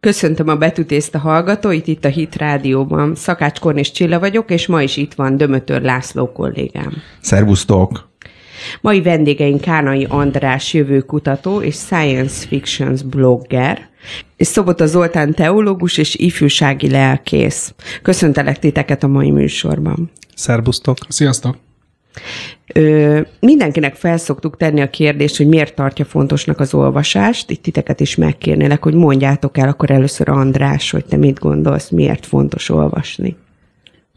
Köszöntöm a betűtészt a hallgatóit itt a Hit Rádióban. Szakács Kornis Csilla vagyok, és ma is itt van Dömötör László kollégám. Szervusztok! Mai vendégeink Kánai András jövőkutató és science fictions blogger, és Szobota Zoltán teológus és ifjúsági lelkész. Köszöntelek titeket a mai műsorban. Szerbusztok! Sziasztok! Ö, mindenkinek felszoktuk tenni a kérdést, hogy miért tartja fontosnak az olvasást. Itt titeket is megkérnélek, hogy mondjátok el akkor először András, hogy te mit gondolsz, miért fontos olvasni.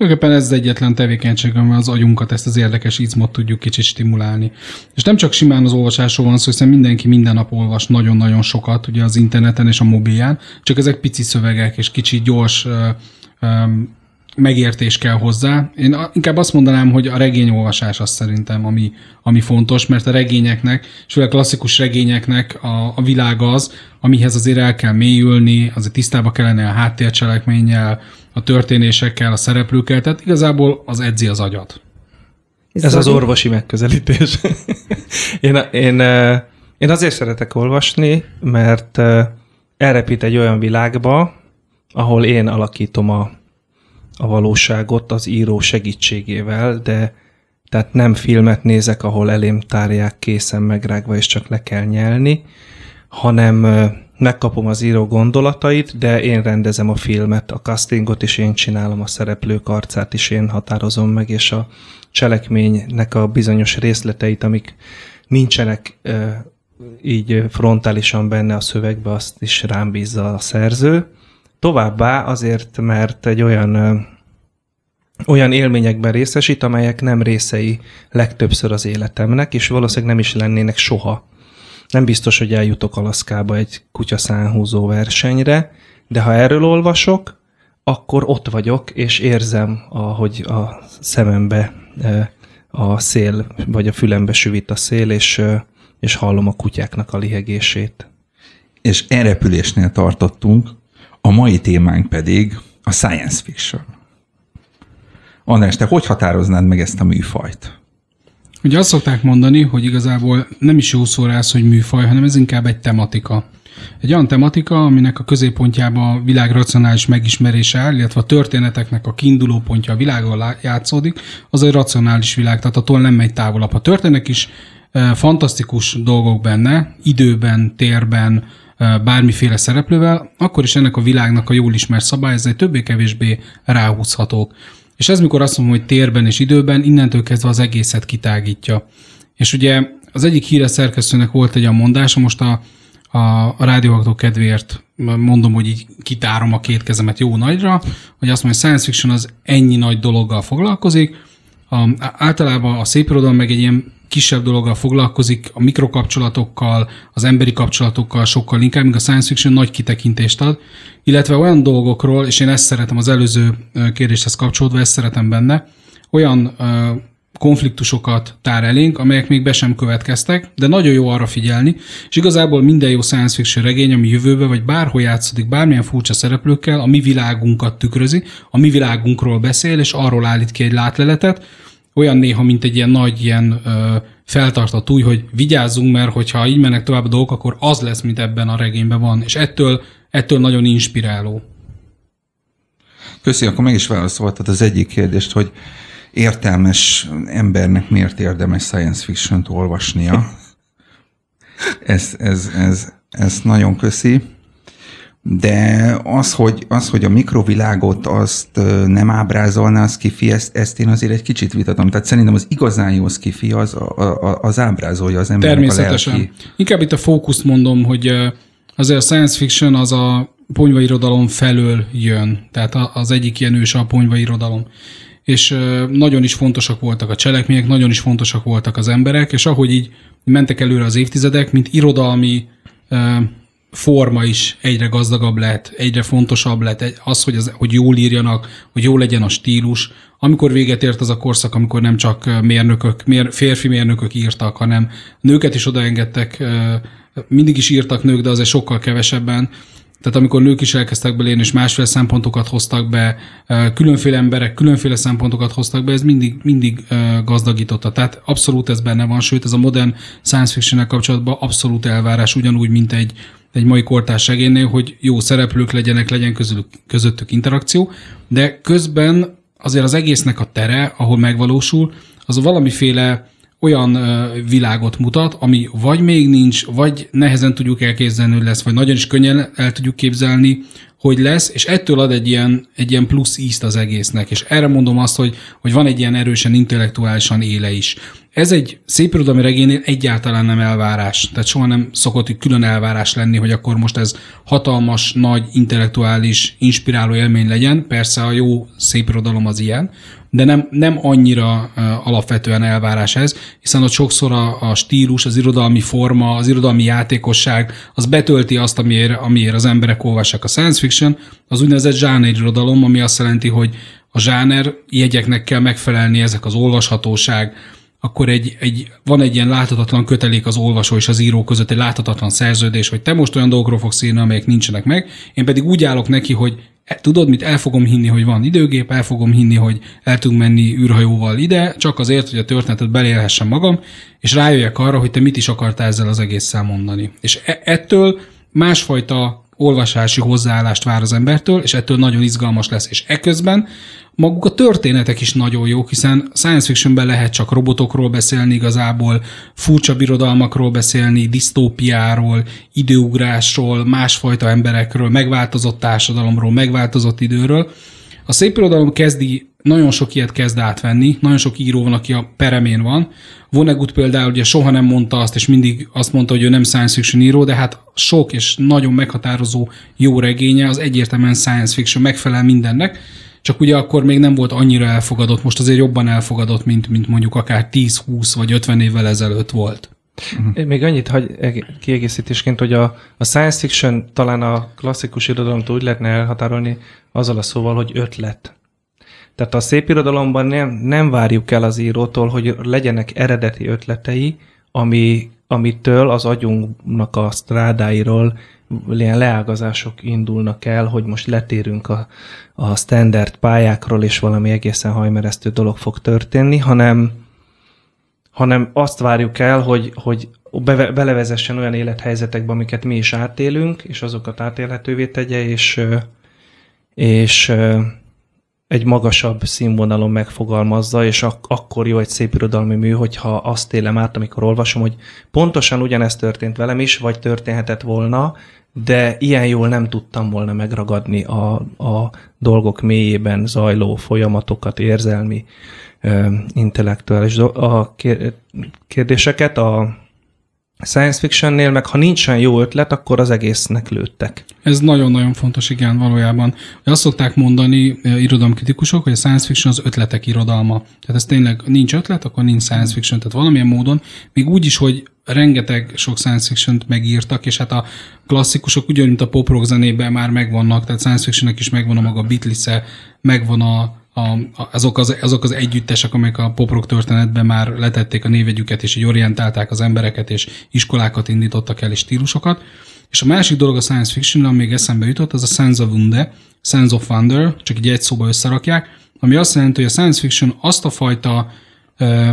Tulajdonképpen ez az egyetlen tevékenység, amivel az agyunkat, ezt az érdekes izmot tudjuk kicsit stimulálni. És nem csak simán az olvasásról van szó, hiszen mindenki minden nap olvas nagyon-nagyon sokat, ugye az interneten és a mobilján, csak ezek pici szövegek és kicsit gyors megértés kell hozzá. Én inkább azt mondanám, hogy a regényolvasás az szerintem, ami, ami fontos, mert a regényeknek, és főleg klasszikus regényeknek a, a világ az, amihez azért el kell mélyülni, azért tisztába kellene a háttércselekménnyel, a történésekkel, a szereplőkkel, tehát igazából az edzi az agyat. Ez, Ez az orvosi megközelítés. én, én, én azért szeretek olvasni, mert elrepít egy olyan világba, ahol én alakítom a a valóságot az író segítségével, de tehát nem filmet nézek, ahol elém tárják készen megrágva, és csak le kell nyelni, hanem megkapom az író gondolatait, de én rendezem a filmet, a castingot is én csinálom, a szereplők arcát is én határozom meg, és a cselekménynek a bizonyos részleteit, amik nincsenek így frontálisan benne a szövegbe, azt is rám bízza a szerző. Továbbá azért, mert egy olyan olyan élményekben részesít, amelyek nem részei legtöbbször az életemnek, és valószínűleg nem is lennének soha. Nem biztos, hogy eljutok Alaszkába egy kutyaszánhúzó versenyre, de ha erről olvasok, akkor ott vagyok, és érzem, ahogy a szemembe a szél, vagy a fülembe süvít a szél, és, és hallom a kutyáknak a lihegését. És elrepülésnél tartottunk, a mai témánk pedig a science fiction. András, te hogy határoznád meg ezt a műfajt? Ugye azt szokták mondani, hogy igazából nem is jó szó rász, hogy műfaj, hanem ez inkább egy tematika. Egy olyan tematika, aminek a középpontjában a világ racionális megismerése áll, illetve a történeteknek a kiinduló pontja a világgal játszódik, az egy racionális világ, tehát attól nem megy távolabb. Ha történnek is e, fantasztikus dolgok benne, időben, térben, bármiféle szereplővel, akkor is ennek a világnak a jól ismert szabályozai többé-kevésbé ráhúzhatók. És ez mikor azt mondom, hogy térben és időben, innentől kezdve az egészet kitágítja. És ugye az egyik híres szerkesztőnek volt egy a mondása, most a, a, a rádióhallgató kedvéért mondom, hogy így kitárom a két kezemet jó nagyra, hogy azt mondja, hogy science fiction az ennyi nagy dologgal foglalkozik, a, általában a szép irodalom meg egy ilyen kisebb dologgal foglalkozik, a mikrokapcsolatokkal, az emberi kapcsolatokkal sokkal inkább, míg a science fiction nagy kitekintést ad, illetve olyan dolgokról, és én ezt szeretem az előző kérdéshez kapcsolódva, ezt szeretem benne, olyan konfliktusokat tár elénk, amelyek még be sem következtek, de nagyon jó arra figyelni, és igazából minden jó science fiction regény, ami jövőbe, vagy bárhol játszódik, bármilyen furcsa szereplőkkel, a mi világunkat tükrözi, a mi világunkról beszél, és arról állít ki egy látleletet, olyan néha, mint egy ilyen nagy ilyen ö, feltartott új, hogy vigyázzunk, mert hogyha így mennek tovább a dolgok, akkor az lesz, mint ebben a regényben van, és ettől, ettől nagyon inspiráló. Köszi, akkor meg is válaszoltad az egyik kérdést, hogy értelmes embernek miért érdemes science fiction-t olvasnia. Ez, ez, ez, ez nagyon köszi. De az, hogy, az, hogy a mikrovilágot azt nem ábrázolná a skifi, ezt, ezt én azért egy kicsit vitatom. Tehát szerintem az igazán jó skifi az, az ábrázolja az embernek Természetesen. a. Inkább itt a fókuszt mondom, hogy azért a science fiction az a ponyvairodalom felől jön. Tehát az egyik ilyen ős a ponyvairodalom. És nagyon is fontosak voltak a cselekmények, nagyon is fontosak voltak az emberek, és ahogy így mentek előre az évtizedek, mint irodalmi forma is egyre gazdagabb lett, egyre fontosabb lett az, hogy, az, hogy jól írjanak, hogy jó legyen a stílus. Amikor véget ért az a korszak, amikor nem csak mérnökök, mér, férfi mérnökök írtak, hanem nőket is odaengedtek, mindig is írtak nők, de azért sokkal kevesebben. Tehát amikor nők is elkezdtek belérni, és másféle szempontokat hoztak be, különféle emberek különféle szempontokat hoztak be, ez mindig, mindig gazdagította. Tehát abszolút ez benne van, sőt ez a modern science fiction kapcsolatban abszolút elvárás, ugyanúgy, mint egy egy mai kortárs segélynél, hogy jó szereplők legyenek, legyen közülük, közöttük interakció, de közben azért az egésznek a tere, ahol megvalósul, az valamiféle olyan világot mutat, ami vagy még nincs, vagy nehezen tudjuk elképzelni, hogy lesz, vagy nagyon is könnyen el tudjuk képzelni, hogy lesz, és ettől ad egy ilyen, egy ilyen plusz ízt az egésznek. És erre mondom azt, hogy, hogy van egy ilyen erősen intellektuálisan éle is. Ez egy szép irodalmi regénynél egyáltalán nem elvárás. Tehát soha nem szokott hogy külön elvárás lenni, hogy akkor most ez hatalmas, nagy, intellektuális, inspiráló élmény legyen. Persze a jó szép irodalom az ilyen, de nem, nem annyira alapvetően elvárás ez, hiszen ott sokszor a, a stílus, az irodalmi forma, az irodalmi játékosság, az betölti azt, amiért, amiért az emberek olvassák a science fiction, az úgynevezett zsáner irodalom, ami azt jelenti, hogy a zsáner jegyeknek kell megfelelni ezek az olvashatóság, akkor egy, egy, van egy ilyen láthatatlan kötelék az olvasó és az író között, egy láthatatlan szerződés, hogy te most olyan dolgokról fogsz írni, amelyek nincsenek meg. Én pedig úgy állok neki, hogy e, tudod mit, el fogom hinni, hogy van időgép, el fogom hinni, hogy el tudunk menni űrhajóval ide, csak azért, hogy a történetet belélhessem magam, és rájöjjek arra, hogy te mit is akartál ezzel az egésszel mondani. És e- ettől másfajta olvasási hozzáállást vár az embertől, és ettől nagyon izgalmas lesz. És eközben maguk a történetek is nagyon jók, hiszen science fictionben lehet csak robotokról beszélni igazából, furcsa birodalmakról beszélni, disztópiáról, időugrásról, másfajta emberekről, megváltozott társadalomról, megváltozott időről. A szép irodalom kezdi nagyon sok ilyet kezd átvenni, nagyon sok író van, aki a peremén van. Vonnegut például ugye soha nem mondta azt, és mindig azt mondta, hogy ő nem science fiction író, de hát sok és nagyon meghatározó jó regénye az egyértelműen science fiction, megfelel mindennek, csak ugye akkor még nem volt annyira elfogadott, most azért jobban elfogadott, mint, mint mondjuk akár 10-20 vagy 50 évvel ezelőtt volt. Uh-huh. Még annyit hagy kiegészítésként, hogy a, a science fiction talán a klasszikus irodalomtól úgy lehetne elhatárolni azzal a szóval, hogy ötlet. Tehát a szép irodalomban nem, nem várjuk el az írótól, hogy legyenek eredeti ötletei, ami, amitől az agyunknak a strádáiról ilyen leágazások indulnak el, hogy most letérünk a, a standard pályákról, és valami egészen hajmeresztő dolog fog történni, hanem, hanem azt várjuk el, hogy, hogy be, belevezessen olyan élethelyzetekbe, amiket mi is átélünk, és azokat átélhetővé tegye, és, és egy magasabb színvonalon megfogalmazza, és ak- akkor jó egy szép irodalmi mű, hogyha azt élem át, amikor olvasom, hogy pontosan ugyanezt történt velem is, vagy történhetett volna, de ilyen jól nem tudtam volna megragadni a, a dolgok mélyében zajló folyamatokat, érzelmi, intellektuális a kérdéseket. A science fictionnél meg ha nincsen jó ötlet, akkor az egésznek lőttek. Ez nagyon-nagyon fontos, igen, valójában. Azt szokták mondani irodalomkritikusok, hogy a science fiction az ötletek irodalma. Tehát ez tényleg nincs ötlet, akkor nincs science fiction. Tehát valamilyen módon, még úgy is, hogy rengeteg sok science fiction megírtak, és hát a klasszikusok ugyanúgy, mint a pop rock zenében már megvannak, tehát science fictionnek is megvan a maga beatles -e, megvan a, a, azok, az, azok az együttesek, amelyek a poprock történetben már letették a névegyüket, és így orientálták az embereket, és iskolákat indítottak el, és stílusokat. És a másik dolog a science fiction, ami még eszembe jutott, az a Sense of Wonder, Sense of Wonder, csak egy egy szóba összerakják, ami azt jelenti, hogy a science fiction azt a fajta ö,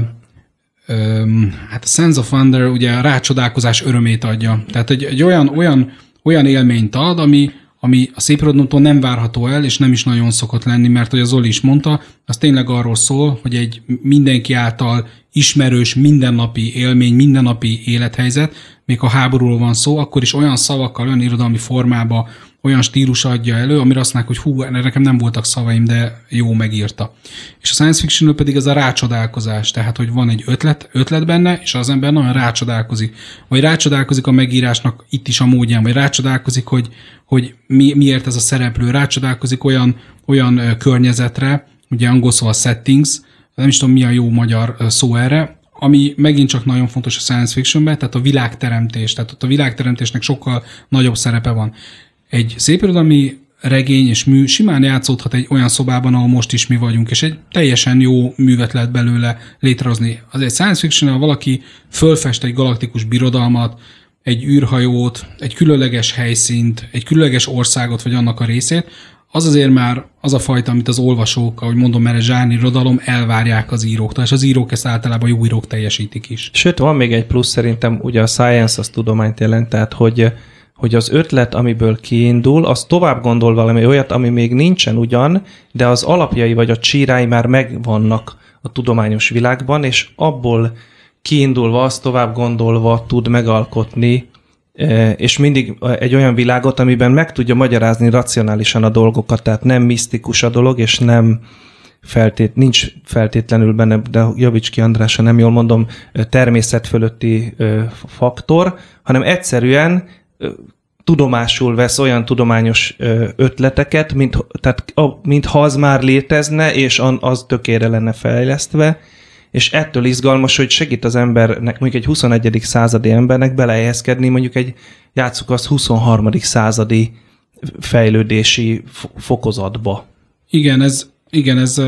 ö, hát a Sense of Wonder ugye a rácsodálkozás örömét adja. Tehát egy, egy olyan, olyan, olyan élményt ad, ami, ami a szép irodalomtól nem várható el, és nem is nagyon szokott lenni, mert hogy az Zoli is mondta, az tényleg arról szól, hogy egy mindenki által ismerős, mindennapi élmény, mindennapi élethelyzet, még ha háborúról van szó, akkor is olyan szavakkal, olyan irodalmi formába, olyan stílus adja elő, amire azt mondják, hogy hú, nekem nem voltak szavaim, de jó megírta. És a science fiction pedig ez a rácsodálkozás, tehát hogy van egy ötlet, ötlet benne, és az ember nagyon rácsodálkozik. Vagy rácsodálkozik a megírásnak itt is a módján, vagy rácsodálkozik, hogy, hogy mi, miért ez a szereplő, rácsodálkozik olyan, olyan környezetre, ugye angol a settings, nem is tudom mi a jó magyar szó erre, ami megint csak nagyon fontos a science fictionben, tehát a világteremtés, tehát ott a világteremtésnek sokkal nagyobb szerepe van. Egy szépirodalmi regény és mű simán játszódhat egy olyan szobában, ahol most is mi vagyunk, és egy teljesen jó művet lehet belőle létrehozni. Az egy science fiction ha valaki fölfest egy galaktikus birodalmat, egy űrhajót, egy különleges helyszínt, egy különleges országot, vagy annak a részét, az azért már az a fajta, amit az olvasók, ahogy mondom, mert a zsárni irodalom elvárják az íróktól, és az írók ezt általában jó írók teljesítik is. Sőt, van még egy plusz szerintem, ugye a science az tudományt jelent, tehát hogy hogy az ötlet, amiből kiindul, az tovább gondol valami olyat, ami még nincsen ugyan, de az alapjai vagy a csírái már megvannak a tudományos világban, és abból kiindulva, azt tovább gondolva tud megalkotni, e, és mindig egy olyan világot, amiben meg tudja magyarázni racionálisan a dolgokat, tehát nem misztikus a dolog, és nem feltét, nincs feltétlenül benne, de javíts ki András, ha nem jól mondom, természet fölötti faktor, hanem egyszerűen tudomásul vesz olyan tudományos ötleteket, mint, tehát, mintha az már létezne, és az tökére lenne fejlesztve, és ettől izgalmas, hogy segít az embernek, mondjuk egy 21. századi embernek belehelyezkedni, mondjuk egy, játsszuk azt 23. századi fejlődési fokozatba. Igen, ez igen, ez,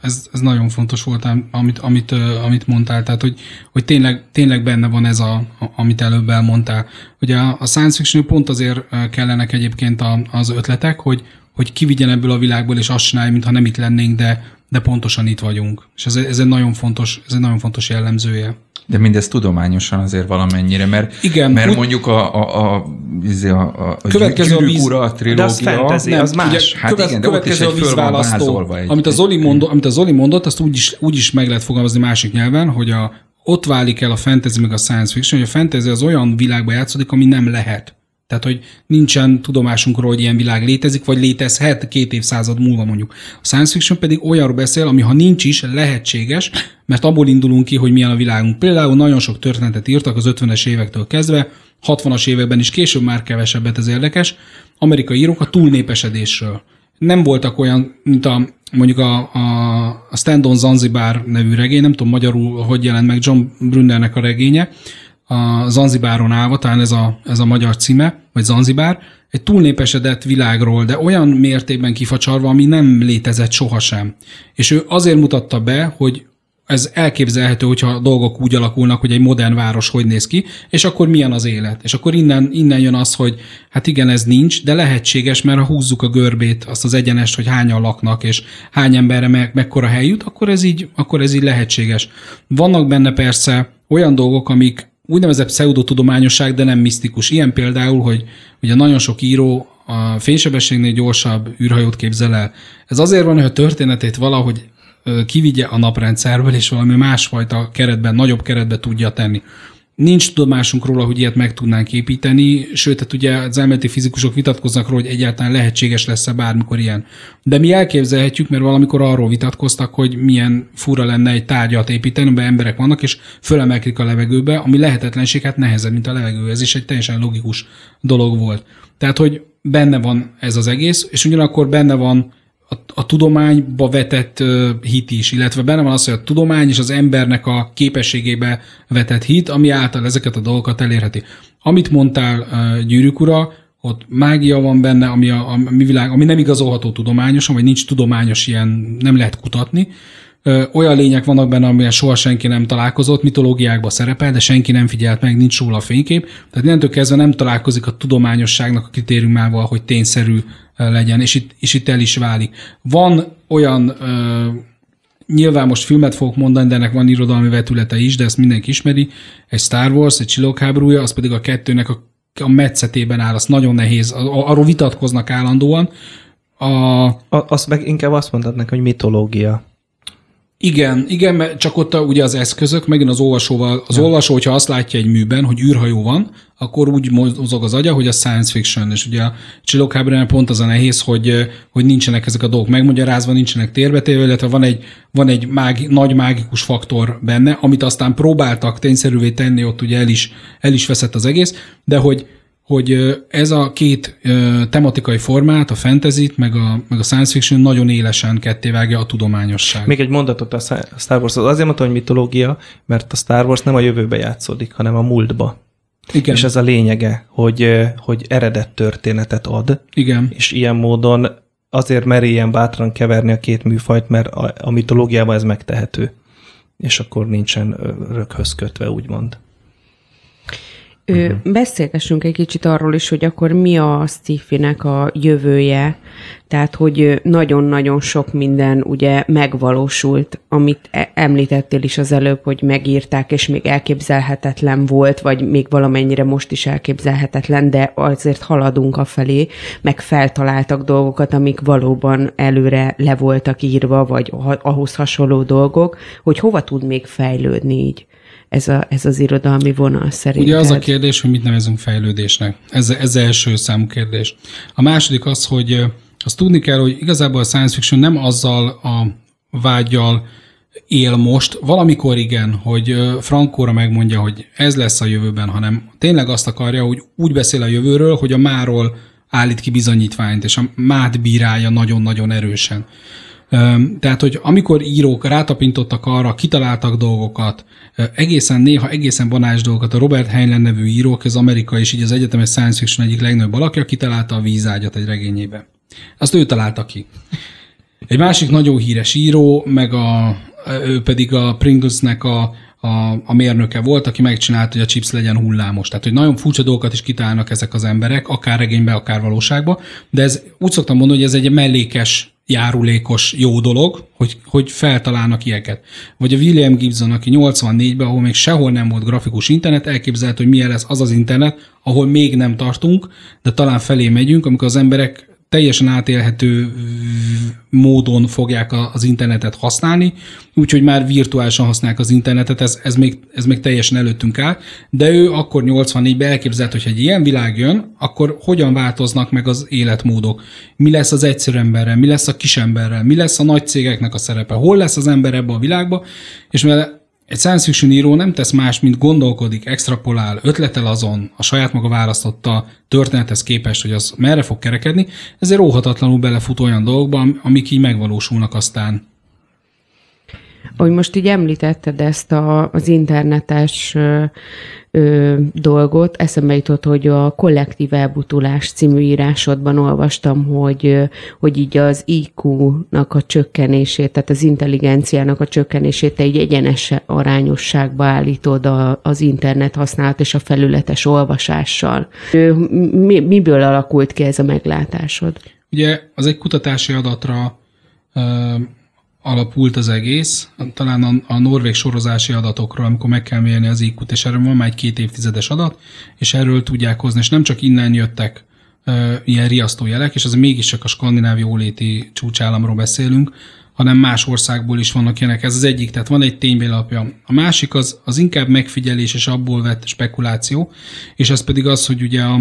ez, ez nagyon fontos volt, amit, amit, amit mondtál, tehát hogy, hogy tényleg, tényleg benne van ez, a, amit előbb elmondtál. Ugye a, science fiction pont azért kellenek egyébként az ötletek, hogy, hogy kivigyen ebből a világból, és azt csinálja, mintha nem itt lennénk, de, de pontosan itt vagyunk. És ez, ez, egy nagyon fontos, ez egy nagyon fontos jellemzője. De mindez tudományosan azért valamennyire, mert, Igen, mert úgy, mondjuk a, a, a, izé, a, a, a következő a víz, ura, a trilógia, de az fantasy, nem, az más. Ugye, hát követ, igen, de következő ott is a vízválasztó, egy, amit, a Zoli mondott, amit a Zoli mondott, azt úgy is, úgy is meg lehet fogalmazni másik nyelven, hogy a, ott válik el a fantasy meg a science fiction, hogy a fantasy az olyan világba játszódik, ami nem lehet. Tehát, hogy nincsen tudomásunkról, hogy ilyen világ létezik, vagy létezhet két évszázad múlva mondjuk. A science fiction pedig olyanról beszél, ami ha nincs is, lehetséges, mert abból indulunk ki, hogy milyen a világunk. Például nagyon sok történetet írtak az 50-es évektől kezdve, 60-as években is, később már kevesebbet, ez érdekes, amerikai írók a túlnépesedésről. Nem voltak olyan, mint a, mondjuk a, a, a Stand on Zanzibar nevű regény, nem tudom magyarul, hogy jelent meg John Brunnernek a regénye, a Zanzibáron állva, talán ez a, ez a magyar címe, vagy Zanzibár, egy túlnépesedett világról, de olyan mértékben kifacsarva, ami nem létezett sohasem. És ő azért mutatta be, hogy ez elképzelhető, hogyha dolgok úgy alakulnak, hogy egy modern város hogy néz ki, és akkor milyen az élet. És akkor innen, innen jön az, hogy hát igen, ez nincs, de lehetséges, mert ha húzzuk a görbét, azt az egyenest, hogy hányan laknak, és hány emberre me- mekkora hely jut, akkor ez, így, akkor ez így lehetséges. Vannak benne persze olyan dolgok, amik úgynevezett pseudotudományosság, de nem misztikus. Ilyen például, hogy ugye nagyon sok író a fénysebességnél gyorsabb űrhajót képzel el. Ez azért van, hogy a történetét valahogy kivigye a naprendszerből, és valami másfajta keretben, nagyobb keretbe tudja tenni. Nincs tudomásunk róla, hogy ilyet meg tudnánk építeni, sőt, hát ugye az elméleti fizikusok vitatkoznak róla, hogy egyáltalán lehetséges lesz-e bármikor ilyen. De mi elképzelhetjük, mert valamikor arról vitatkoztak, hogy milyen fura lenne egy tárgyat építeni, amiben emberek vannak, és fölemelkedik a levegőbe, ami lehetetlenség, hát nehezebb, mint a levegő. Ez is egy teljesen logikus dolog volt. Tehát, hogy benne van ez az egész, és ugyanakkor benne van a, a tudományba vetett uh, hit is, illetve benne van az, hogy a tudomány és az embernek a képességébe vetett hit, ami által ezeket a dolgokat elérheti. Amit mondtál uh, Gyűrűk ura, ott mágia van benne, ami a, a mi világ, ami nem igazolható tudományosan, vagy nincs tudományos ilyen, nem lehet kutatni. Ö, olyan lények vannak benne, amilyen soha senki nem találkozott, mitológiákban szerepel, de senki nem figyelt meg, nincs róla fénykép. Tehát innentől kezdve nem találkozik a tudományosságnak a kritériumával, hogy tényszerű legyen, és itt, és itt el is válik. Van olyan, ö, nyilván most filmet fogok mondani, de ennek van irodalmi vetülete is, de ezt mindenki ismeri, egy Star Wars, egy csillagháborúja, az pedig a kettőnek a, a metszetében áll, az nagyon nehéz, arról vitatkoznak állandóan. A, a, azt meg inkább azt mondhatnak, hogy mitológia. Igen, igen, mert csak ott a, ugye az eszközök, megint az olvasóval, az ja. olvasó, hogyha azt látja egy műben, hogy űrhajó van, akkor úgy mozog az agya, hogy a science fiction, és ugye a csillagháborúban pont az a nehéz, hogy, hogy nincsenek ezek a dolgok megmagyarázva, nincsenek térbetéve, illetve van egy, van egy mági, nagy mágikus faktor benne, amit aztán próbáltak tényszerűvé tenni, ott ugye el is, el is veszett az egész, de hogy hogy ez a két tematikai formát, a fantasy meg a, meg a science fiction nagyon élesen kettévágja a tudományosság. Még egy mondatot a Star Wars. Azért mondtam, hogy mitológia, mert a Star Wars nem a jövőbe játszódik, hanem a múltba. Igen. És ez a lényege, hogy, hogy eredet történetet ad. Igen. És ilyen módon azért meri ilyen bátran keverni a két műfajt, mert a, a mitológiában ez megtehető. És akkor nincsen röghöz kötve, úgymond. Uh-huh. Beszélgessünk egy kicsit arról is, hogy akkor mi a Stiffy-nek a jövője, tehát hogy nagyon-nagyon sok minden ugye megvalósult, amit e- említettél is az előbb, hogy megírták, és még elképzelhetetlen volt, vagy még valamennyire most is elképzelhetetlen, de azért haladunk a felé, meg feltaláltak dolgokat, amik valóban előre le voltak írva, vagy ahhoz hasonló dolgok, hogy hova tud még fejlődni így ez, a, ez az irodalmi vonal szerint. Ugye az a kérdés, hogy mit nevezünk fejlődésnek. Ez, ez első számú kérdés. A második az, hogy azt tudni kell, hogy igazából a science fiction nem azzal a vágyal él most, valamikor igen, hogy Frankóra megmondja, hogy ez lesz a jövőben, hanem tényleg azt akarja, hogy úgy beszél a jövőről, hogy a máról állít ki bizonyítványt, és a mát bírálja nagyon-nagyon erősen. Tehát, hogy amikor írók rátapintottak arra, kitaláltak dolgokat, egészen néha egészen banális dolgokat, a Robert Heinlein nevű író, az amerikai és így az egyetemes science fiction egyik legnagyobb alakja, kitalálta a vízágyat egy regényébe. Azt ő találta ki. Egy másik nagyon híres író, meg a, ő pedig a Pringlesnek a, a, a mérnöke volt, aki megcsinálta, hogy a chips legyen hullámos. Tehát, hogy nagyon furcsa dolgokat is kitálnak ezek az emberek, akár regénybe, akár valóságba, de ez úgy szoktam mondani, hogy ez egy mellékes járulékos jó dolog, hogy, hogy feltalálnak ilyeneket. Vagy a William Gibson, aki 84-ben, ahol még sehol nem volt grafikus internet, elképzelt, hogy milyen lesz az az internet, ahol még nem tartunk, de talán felé megyünk, amikor az emberek teljesen átélhető módon fogják az internetet használni, úgyhogy már virtuálisan használják az internetet, ez, ez, még, ez még teljesen előttünk áll, de ő akkor 84-ben elképzelt, hogy egy ilyen világ jön, akkor hogyan változnak meg az életmódok, mi lesz az egyszerű emberrel, mi lesz a kisemberrel, mi lesz a nagy cégeknek a szerepe, hol lesz az ember ebbe a világba, és mivel egy science fiction író nem tesz más, mint gondolkodik, extrapolál, ötletel azon, a saját maga választotta történethez képest, hogy az merre fog kerekedni, ezért óhatatlanul belefut olyan dolgokba, amik így megvalósulnak aztán. Hogy most így említetted ezt a, az internetes ö, dolgot. Eszembe jutott, hogy a Kollektív Elbutulás című írásodban olvastam, hogy, hogy így az IQ-nak a csökkenését, tehát az intelligenciának a csökkenését te egy egyenes arányosságba állítod a, az internet használat és a felületes olvasással. Mi, miből alakult ki ez a meglátásod? Ugye az egy kutatási adatra alapult az egész, talán a, a norvég sorozási adatokról, amikor meg kell mérni az iq és erről van már egy két évtizedes adat, és erről tudják hozni, és nem csak innen jöttek uh, ilyen riasztó jelek, és az mégiscsak a skandináv jóléti csúcsállamról beszélünk, hanem más országból is vannak ilyenek. Ez az egyik, tehát van egy ténybélapja. A másik az, az inkább megfigyelés és abból vett spekuláció, és ez pedig az, hogy ugye a,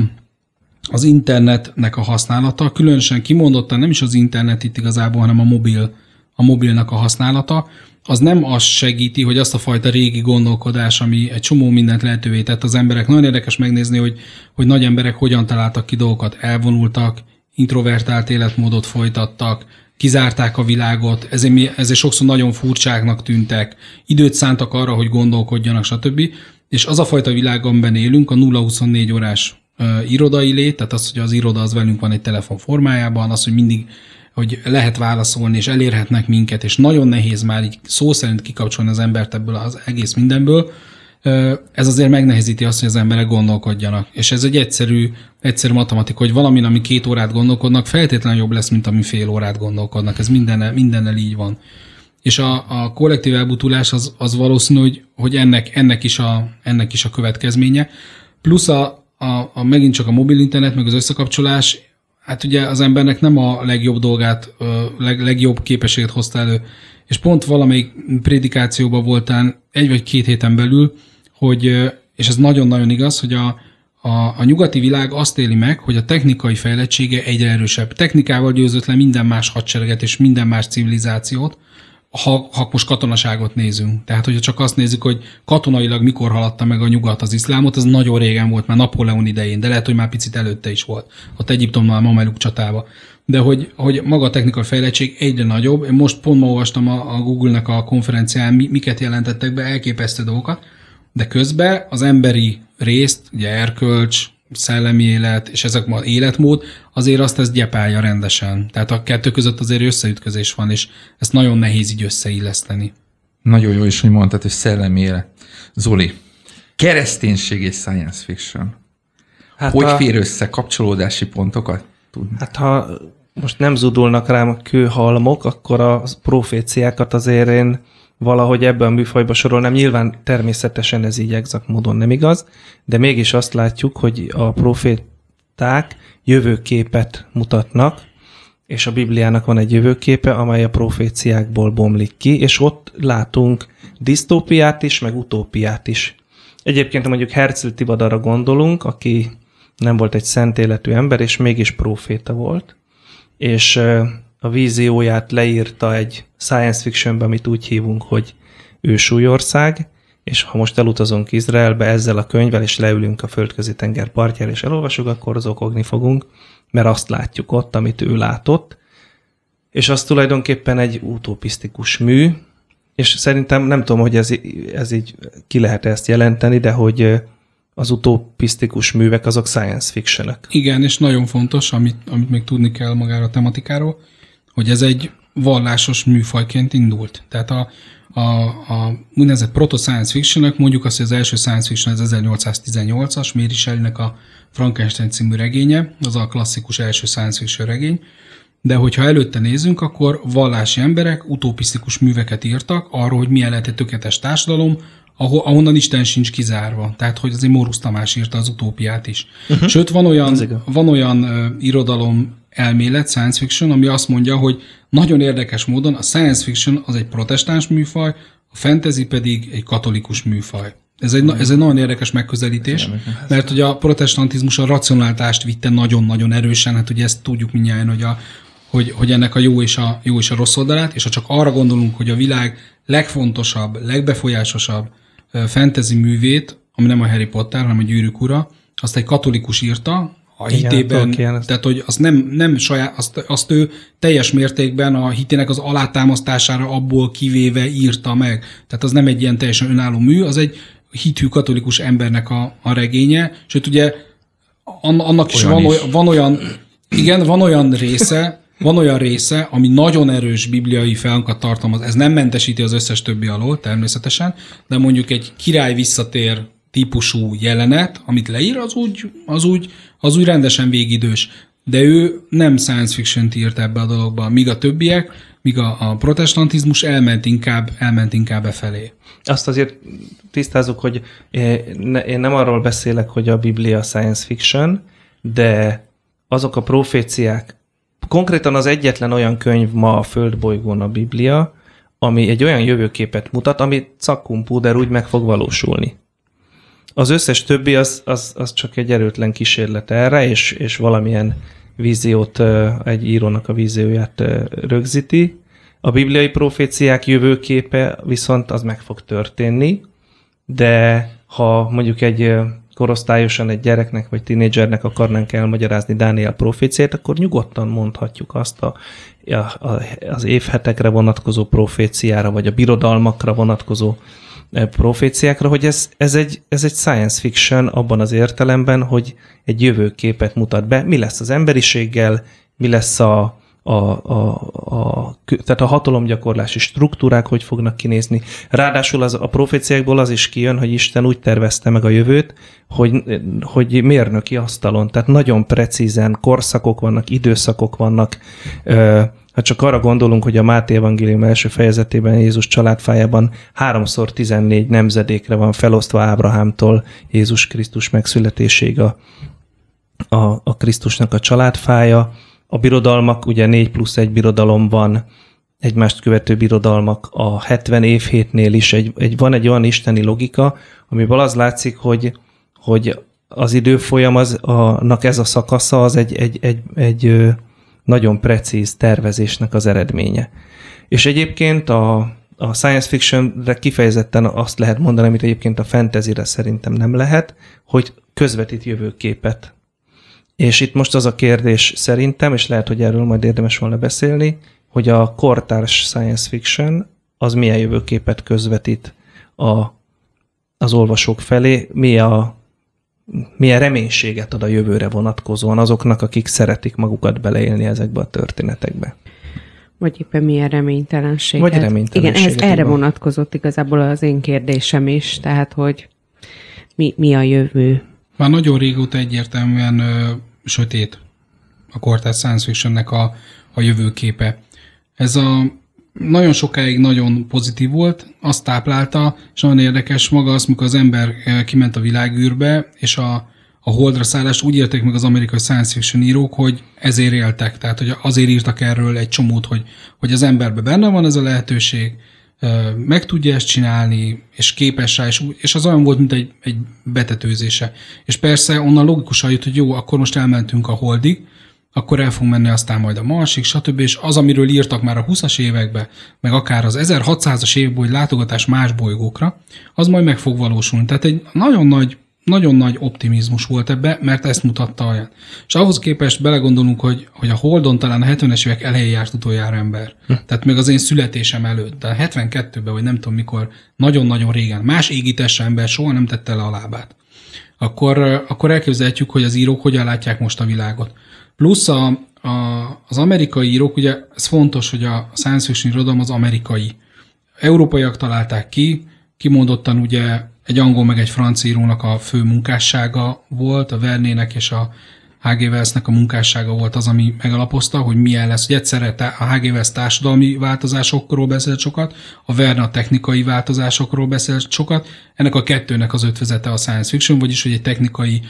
az internetnek a használata, különösen kimondottan nem is az internet itt igazából, hanem a mobil a mobilnak a használata, az nem azt segíti, hogy azt a fajta régi gondolkodás, ami egy csomó mindent lehetővé tett az emberek. Nagyon érdekes megnézni, hogy, hogy nagy emberek hogyan találtak ki dolgokat, elvonultak, introvertált életmódot folytattak, kizárták a világot, ezért, ezért sokszor nagyon furcsáknak tűntek, időt szántak arra, hogy gondolkodjanak, stb. És az a fajta világ, amiben élünk, a 0-24 órás uh, irodai lét, tehát az, hogy az iroda az velünk van egy telefon formájában, az, hogy mindig hogy lehet válaszolni, és elérhetnek minket, és nagyon nehéz már így szó szerint kikapcsolni az embert ebből az egész mindenből, ez azért megnehezíti azt, hogy az emberek gondolkodjanak. És ez egy egyszerű, egyszerű matematika, hogy valamin, ami két órát gondolkodnak, feltétlenül jobb lesz, mint ami fél órát gondolkodnak. Ez mindennel, mindennel így van. És a, a kollektív elbutulás az, az valószínű, hogy, hogy ennek, ennek, is a, ennek is a következménye. Plusz a, a, a megint csak a mobil internet, meg az összekapcsolás hát ugye az embernek nem a legjobb dolgát, leg, legjobb képességet hozta elő. És pont valamelyik prédikációban voltál egy vagy két héten belül, hogy, és ez nagyon-nagyon igaz, hogy a, a, a nyugati világ azt éli meg, hogy a technikai fejlettsége egyre erősebb. Technikával győzött le minden más hadsereget és minden más civilizációt, ha, ha most katonaságot nézünk. Tehát, hogyha csak azt nézzük, hogy katonailag mikor haladta meg a nyugat az iszlámot, ez nagyon régen volt, már Napóleon idején, de lehet, hogy már picit előtte is volt. Ott Egyiptomnál, Mameluk csatába. De hogy, hogy maga a technikai fejlettség egyre nagyobb. Én most pont ma olvastam a, a Google-nek a konferencián, miket jelentettek be, elképesztő dolgokat, de közben az emberi részt, ugye erkölcs, szellemi élet, és ezek az életmód, azért azt ez gyepálja rendesen. Tehát a kettő között azért összeütközés van, és ezt nagyon nehéz így összeilleszteni. Nagyon jó is, hogy mondtad, hogy szellemi élet. Zoli, Kereszténység és science fiction. Hát Hogy a- fér össze kapcsolódási pontokat? Tudni. Hát ha most nem zudulnak rám a kőhalmok, akkor a proféciákat azért én valahogy ebben a műfajba sorolnám. Nyilván természetesen ez így exakt módon nem igaz, de mégis azt látjuk, hogy a proféták jövőképet mutatnak, és a Bibliának van egy jövőképe, amely a proféciákból bomlik ki, és ott látunk disztópiát is, meg utópiát is. Egyébként mondjuk Herzl Tibadarra gondolunk, aki nem volt egy szent életű ember, és mégis proféta volt, és a vízióját leírta egy science fictionben, amit úgy hívunk, hogy ősúlyország, és ha most elutazunk Izraelbe ezzel a könyvvel, és leülünk a földközi tenger partjára, és elolvasjuk, akkor zokogni fogunk, mert azt látjuk ott, amit ő látott, és az tulajdonképpen egy utopisztikus mű, és szerintem nem tudom, hogy ez, ez így ki lehet ezt jelenteni, de hogy az utopisztikus művek azok science fictionök. Igen, és nagyon fontos, amit, amit még tudni kell magára a tematikáról, hogy ez egy vallásos műfajként indult. Tehát a, a, a úgynevezett proto-science fiction mondjuk azt, hogy az első science fiction az 1818-as, Mary Shelley-nek a Frankenstein című regénye, az a klasszikus első science fiction regény, de hogyha előtte nézünk, akkor vallási emberek utopisztikus műveket írtak arról, hogy milyen lehet egy tökéletes társadalom, ahol, ahonnan Isten sincs kizárva. Tehát, hogy azért Mórusz Tamás írta az utópiát is. Uh-huh. Sőt, van olyan, van olyan uh, irodalom elmélet, science fiction, ami azt mondja, hogy nagyon érdekes módon a science fiction az egy protestáns műfaj, a fantasy pedig egy katolikus műfaj. Ez egy, na- ez egy nagyon érdekes megközelítés, mert ugye a protestantizmus a racionalitást vitte nagyon-nagyon erősen, hát ugye ezt tudjuk mindjárt, hogy, a, hogy, hogy ennek a jó és a, jó és a rossz oldalát, és ha csak arra gondolunk, hogy a világ legfontosabb, legbefolyásosabb fantasy művét, ami nem a Harry Potter, hanem a Gyűrűk ura, azt egy katolikus írta, a Igen, hitében, ez- tehát hogy azt nem, nem saját, azt, azt ő teljes mértékben a hitének az alátámasztására abból kivéve írta meg. Tehát az nem egy ilyen teljesen önálló mű, az egy hithű katolikus embernek a, a regénye, sőt ugye an- annak is Olyan van, is. Olyan, van olyan, igen, van olyan része, van olyan része, ami nagyon erős bibliai felhangokat tartalmaz. Ez nem mentesíti az összes többi alól, természetesen, de mondjuk egy király visszatér típusú jelenet, amit leír, az úgy, az úgy, az úgy rendesen végidős. De ő nem science fiction írt ebbe a dologba, míg a többiek, míg a, a protestantizmus elment inkább, elment inkább e felé. Azt azért tisztázunk, hogy eh, én nem arról beszélek, hogy a Biblia science fiction, de azok a proféciák, konkrétan az egyetlen olyan könyv ma a földbolygón a Biblia, ami egy olyan jövőképet mutat, ami cakkumpúder úgy meg fog valósulni. Az összes többi az, az, az csak egy erőtlen kísérlet erre, és, és valamilyen víziót, egy írónak a vízióját rögzíti. A bibliai proféciák jövőképe viszont az meg fog történni, de ha mondjuk egy korosztályosan egy gyereknek vagy tinédzsernek akarnánk elmagyarázni Dániel proféciát, akkor nyugodtan mondhatjuk azt a, a, a, az évhetekre vonatkozó proféciára, vagy a birodalmakra vonatkozó proféciákra, hogy ez, ez, egy, ez egy science fiction abban az értelemben, hogy egy jövőképet mutat be, mi lesz az emberiséggel, mi lesz a, a, a, a, tehát a hatalomgyakorlási struktúrák hogy fognak kinézni. Ráadásul az, a proféciákból az is kijön, hogy Isten úgy tervezte meg a jövőt, hogy, hogy mérnöki asztalon, tehát nagyon precízen korszakok vannak, időszakok vannak. Ö, Ha csak arra gondolunk, hogy a Máté Evangélium első fejezetében Jézus családfájában háromszor 14 nemzedékre van felosztva Ábrahámtól Jézus Krisztus megszületéséig a, a, a Krisztusnak a családfája. A birodalmak, ugye 4 plusz egy birodalom van, egymást követő birodalmak a 70 évhétnél is egy, egy, van egy olyan isteni logika, amiből az látszik, hogy, hogy az időfolyam az, annak ez a szakasza az egy, egy, egy, egy nagyon precíz tervezésnek az eredménye. És egyébként a, a science fictionre kifejezetten azt lehet mondani, amit egyébként a fantasyre szerintem nem lehet, hogy közvetít jövőképet. És itt most az a kérdés szerintem, és lehet, hogy erről majd érdemes volna beszélni, hogy a kortárs science fiction az milyen jövőképet közvetít a, az olvasók felé, mi a, milyen reménységet ad a jövőre vonatkozóan azoknak, akik szeretik magukat beleélni ezekbe a történetekbe. Vagy éppen milyen reménytelenséget. Vagy reménytelenséget, Igen, ez erre van. vonatkozott igazából az én kérdésem is, tehát hogy Mi, mi a jövő? Már nagyon régóta egyértelműen ö, sötét a kortás science fictionnek a, a jövőképe. Ez a nagyon sokáig nagyon pozitív volt, azt táplálta, és nagyon érdekes maga az, mikor az ember kiment a világűrbe, és a, a holdra szállást úgy érték meg az amerikai science fiction írók, hogy ezért éltek, tehát hogy azért írtak erről egy csomót, hogy, hogy az emberben benne van ez a lehetőség, meg tudja ezt csinálni, és képes rá, és, és az olyan volt, mint egy, egy betetőzése. És persze onnan logikusan jött, hogy jó, akkor most elmentünk a holdig, akkor el fogunk menni aztán majd a Marsig, stb. És az, amiről írtak már a 20-as években, meg akár az 1600-as években, hogy látogatás más bolygókra, az majd meg fog valósulni. Tehát egy nagyon nagy nagyon nagy optimizmus volt ebbe, mert ezt mutatta olyan. És ahhoz képest belegondolunk, hogy, hogy a Holdon talán a 70-es évek elején járt utoljára ember. Hm. Tehát még az én születésem előtt, de 72-ben, vagy nem tudom mikor, nagyon-nagyon régen, más égítesse ember soha nem tette le a lábát. Akkor, akkor elképzelhetjük, hogy az írók hogyan látják most a világot. Plusz a, a, az amerikai írók, ugye ez fontos, hogy a science fiction irodalom az amerikai. Európaiak találták ki, kimondottan ugye egy angol meg egy francia írónak a fő munkássága volt, a Vernének és a H.G. Wellsnek a munkássága volt az, ami megalapozta, hogy milyen lesz. Hogy egyszerre a H.G. Wells társadalmi változásokról beszélt sokat, a Verne a technikai változásokról beszélt sokat, ennek a kettőnek az ötvezete a science fiction, vagyis hogy egy technikai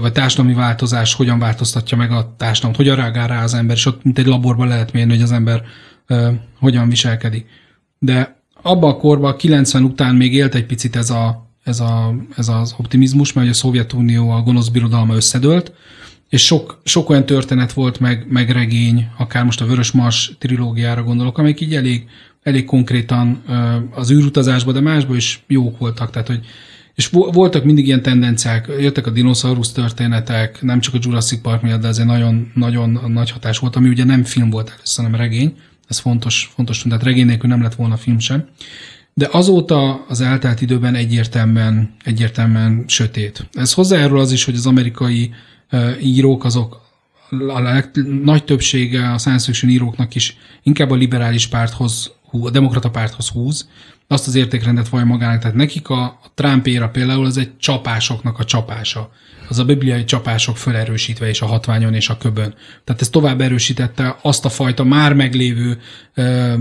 vagy társadalmi változás hogyan változtatja meg a társadalmat, hogyan reagál rá az ember, és ott mint egy laborban lehet mérni, hogy az ember uh, hogyan viselkedik. De abban a korban, 90 után még élt egy picit ez, a, ez, a, ez az optimizmus, mert a Szovjetunió a gonosz birodalma összedőlt, és sok, sok olyan történet volt, meg, meg regény, akár most a Vörös Mars trilógiára gondolok, amik így elég, elég konkrétan az űrutazásban, de másban is jók voltak. Tehát, hogy, és voltak mindig ilyen tendenciák, jöttek a dinoszaurusz történetek, nem csak a Jurassic Park miatt, de ez egy nagyon, nagyon nagy hatás volt, ami ugye nem film volt először, hanem regény. Ez fontos, fontos, tehát regény nélkül nem lett volna film sem. De azóta az eltelt időben egyértelműen, egyértelműen sötét. Ez hozzájárul az is, hogy az amerikai írók azok a nagy többsége a science fiction íróknak is inkább a liberális párthoz, a demokrata párthoz húz, azt az értékrendet vallja magának. Tehát nekik a, a Trump éra például az egy csapásoknak a csapása. Az a bibliai csapások felerősítve és a hatványon és a köbön. Tehát ez tovább erősítette azt a fajta már meglévő ö,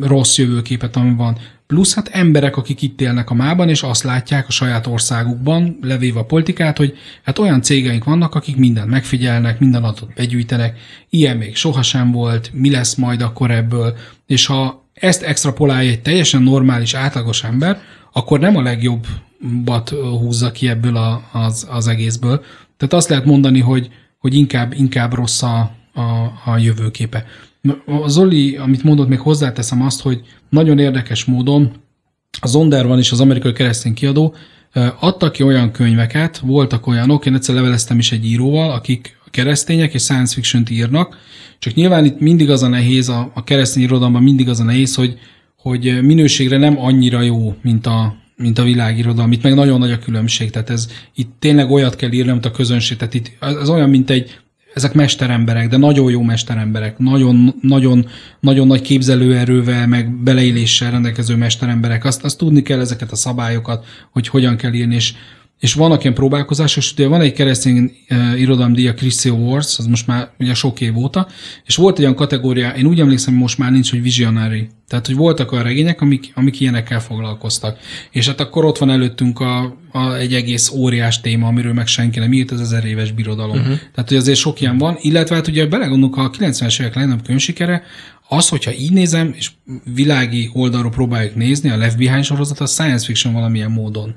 rossz jövőképet, ami van. Plusz hát emberek, akik itt élnek a mában, és azt látják a saját országukban, levéve a politikát, hogy hát olyan cégeink vannak, akik mindent megfigyelnek, minden adatot begyűjtenek, ilyen még sohasem volt, mi lesz majd akkor ebből, és ha ezt extrapolálja egy teljesen normális, átlagos ember, akkor nem a legjobbat húzza ki ebből a, az, az egészből. Tehát azt lehet mondani, hogy, hogy inkább, inkább rossz a, a, a jövőképe. A Zoli, amit mondott, még hozzáteszem azt, hogy nagyon érdekes módon a Zonder van is az amerikai keresztény kiadó, adtak ki olyan könyveket, voltak olyanok, én egyszer leveleztem is egy íróval, akik keresztények és science fiction-t írnak, csak nyilván itt mindig az a nehéz, a, a keresztény irodalomban mindig az a nehéz, hogy, hogy minőségre nem annyira jó, mint a, mint a világirodalom. Itt meg nagyon nagy a különbség, tehát ez itt tényleg olyat kell írni, mint a közönség. Tehát itt ez olyan, mint egy, ezek mesteremberek, de nagyon jó mesteremberek, nagyon, nagyon, nagyon nagy képzelőerővel, meg beleéléssel rendelkező mesteremberek. Azt, azt tudni kell ezeket a szabályokat, hogy hogyan kell írni, és és vannak ilyen próbálkozások, és ugye van egy keresztény uh, irodalomdíja, Chrissy Awards, az most már ugye sok év óta, és volt egy olyan kategória, én úgy emlékszem, hogy most már nincs, hogy visionary. Tehát, hogy voltak olyan regények, amik, amik ilyenekkel foglalkoztak. És hát akkor ott van előttünk a, a, egy egész óriás téma, amiről meg senki nem írt, az ezer éves birodalom. Uh-huh. Tehát, hogy azért sok ilyen van, illetve hát ugye belegondolunk, a 90-es évek legnagyobb könyvsikere, az, hogyha így nézem, és világi oldalról próbáljuk nézni, a Left Behind sorozat, a science fiction valamilyen módon.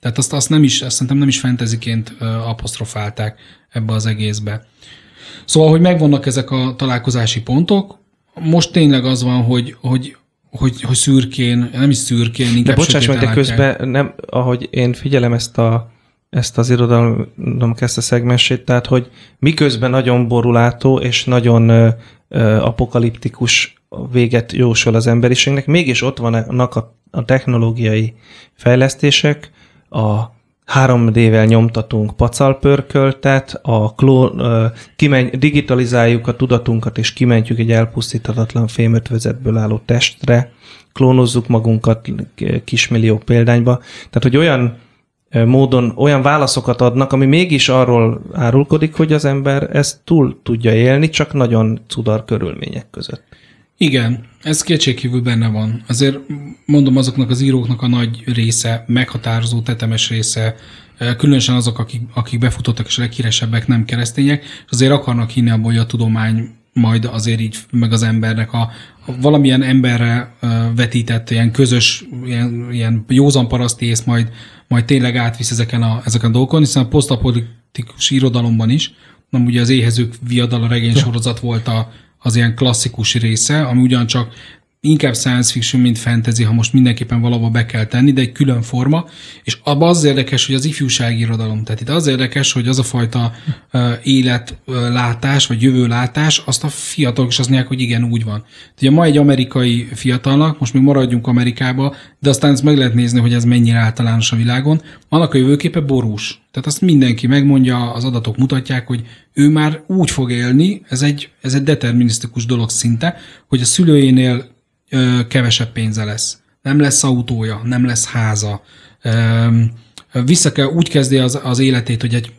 Tehát azt, azt nem is, azt szerintem nem is fantasyként apostrofálták ebbe az egészbe. Szóval, hogy megvannak ezek a találkozási pontok, most tényleg az van, hogy, hogy hogy, hogy szürkén, nem is szürkén, inkább De bocsáss meg, de közben, nem, ahogy én figyelem ezt, a, ezt az irodalom kezdte szegmensét, tehát hogy miközben nagyon borulátó és nagyon ö, ö, apokaliptikus véget jósol az emberiségnek, mégis ott vannak a, a technológiai fejlesztések, a 3D-vel nyomtatunk pacalpörköltet, a klón, kimenj, digitalizáljuk a tudatunkat, és kimentjük egy elpusztítatatlan fémötvezetből álló testre, klónozzuk magunkat kismillió példányba. Tehát, hogy olyan módon olyan válaszokat adnak, ami mégis arról árulkodik, hogy az ember ezt túl tudja élni, csak nagyon cudar körülmények között. Igen, ez kétségkívül benne van. Azért mondom azoknak az íróknak a nagy része, meghatározó, tetemes része, különösen azok, akik, akik befutottak és a leghíresebbek nem keresztények, és azért akarnak hinni abból, hogy a tudomány majd azért így, meg az embernek a, a valamilyen emberre vetített ilyen közös, ilyen, ilyen józan paraszti ész majd, majd tényleg átvisz ezeken a, ezeken a dolgokon, hiszen a posztapolitikus irodalomban is, nem ugye az éhezők viadal a regénysorozat volt a, az ilyen klasszikus része, ami ugyancsak inkább science fiction, mint fantasy, ha most mindenképpen valahol be kell tenni, de egy külön forma, és abban az érdekes, hogy az ifjúsági irodalom, tehát itt az érdekes, hogy az a fajta uh, életlátás, vagy jövőlátás, azt a fiatalok is azt mondják, hogy igen, úgy van. Ugye ma egy amerikai fiatalnak, most még maradjunk Amerikába, de aztán ezt meg lehet nézni, hogy ez mennyire általános a világon, annak a jövőképe borús. Tehát azt mindenki megmondja, az adatok mutatják, hogy ő már úgy fog élni, ez egy, ez egy determinisztikus dolog szinte, hogy a szülőjénél ö, kevesebb pénze lesz. Nem lesz autója, nem lesz háza. Ö, vissza kell, úgy kezdi az, az életét, hogy egy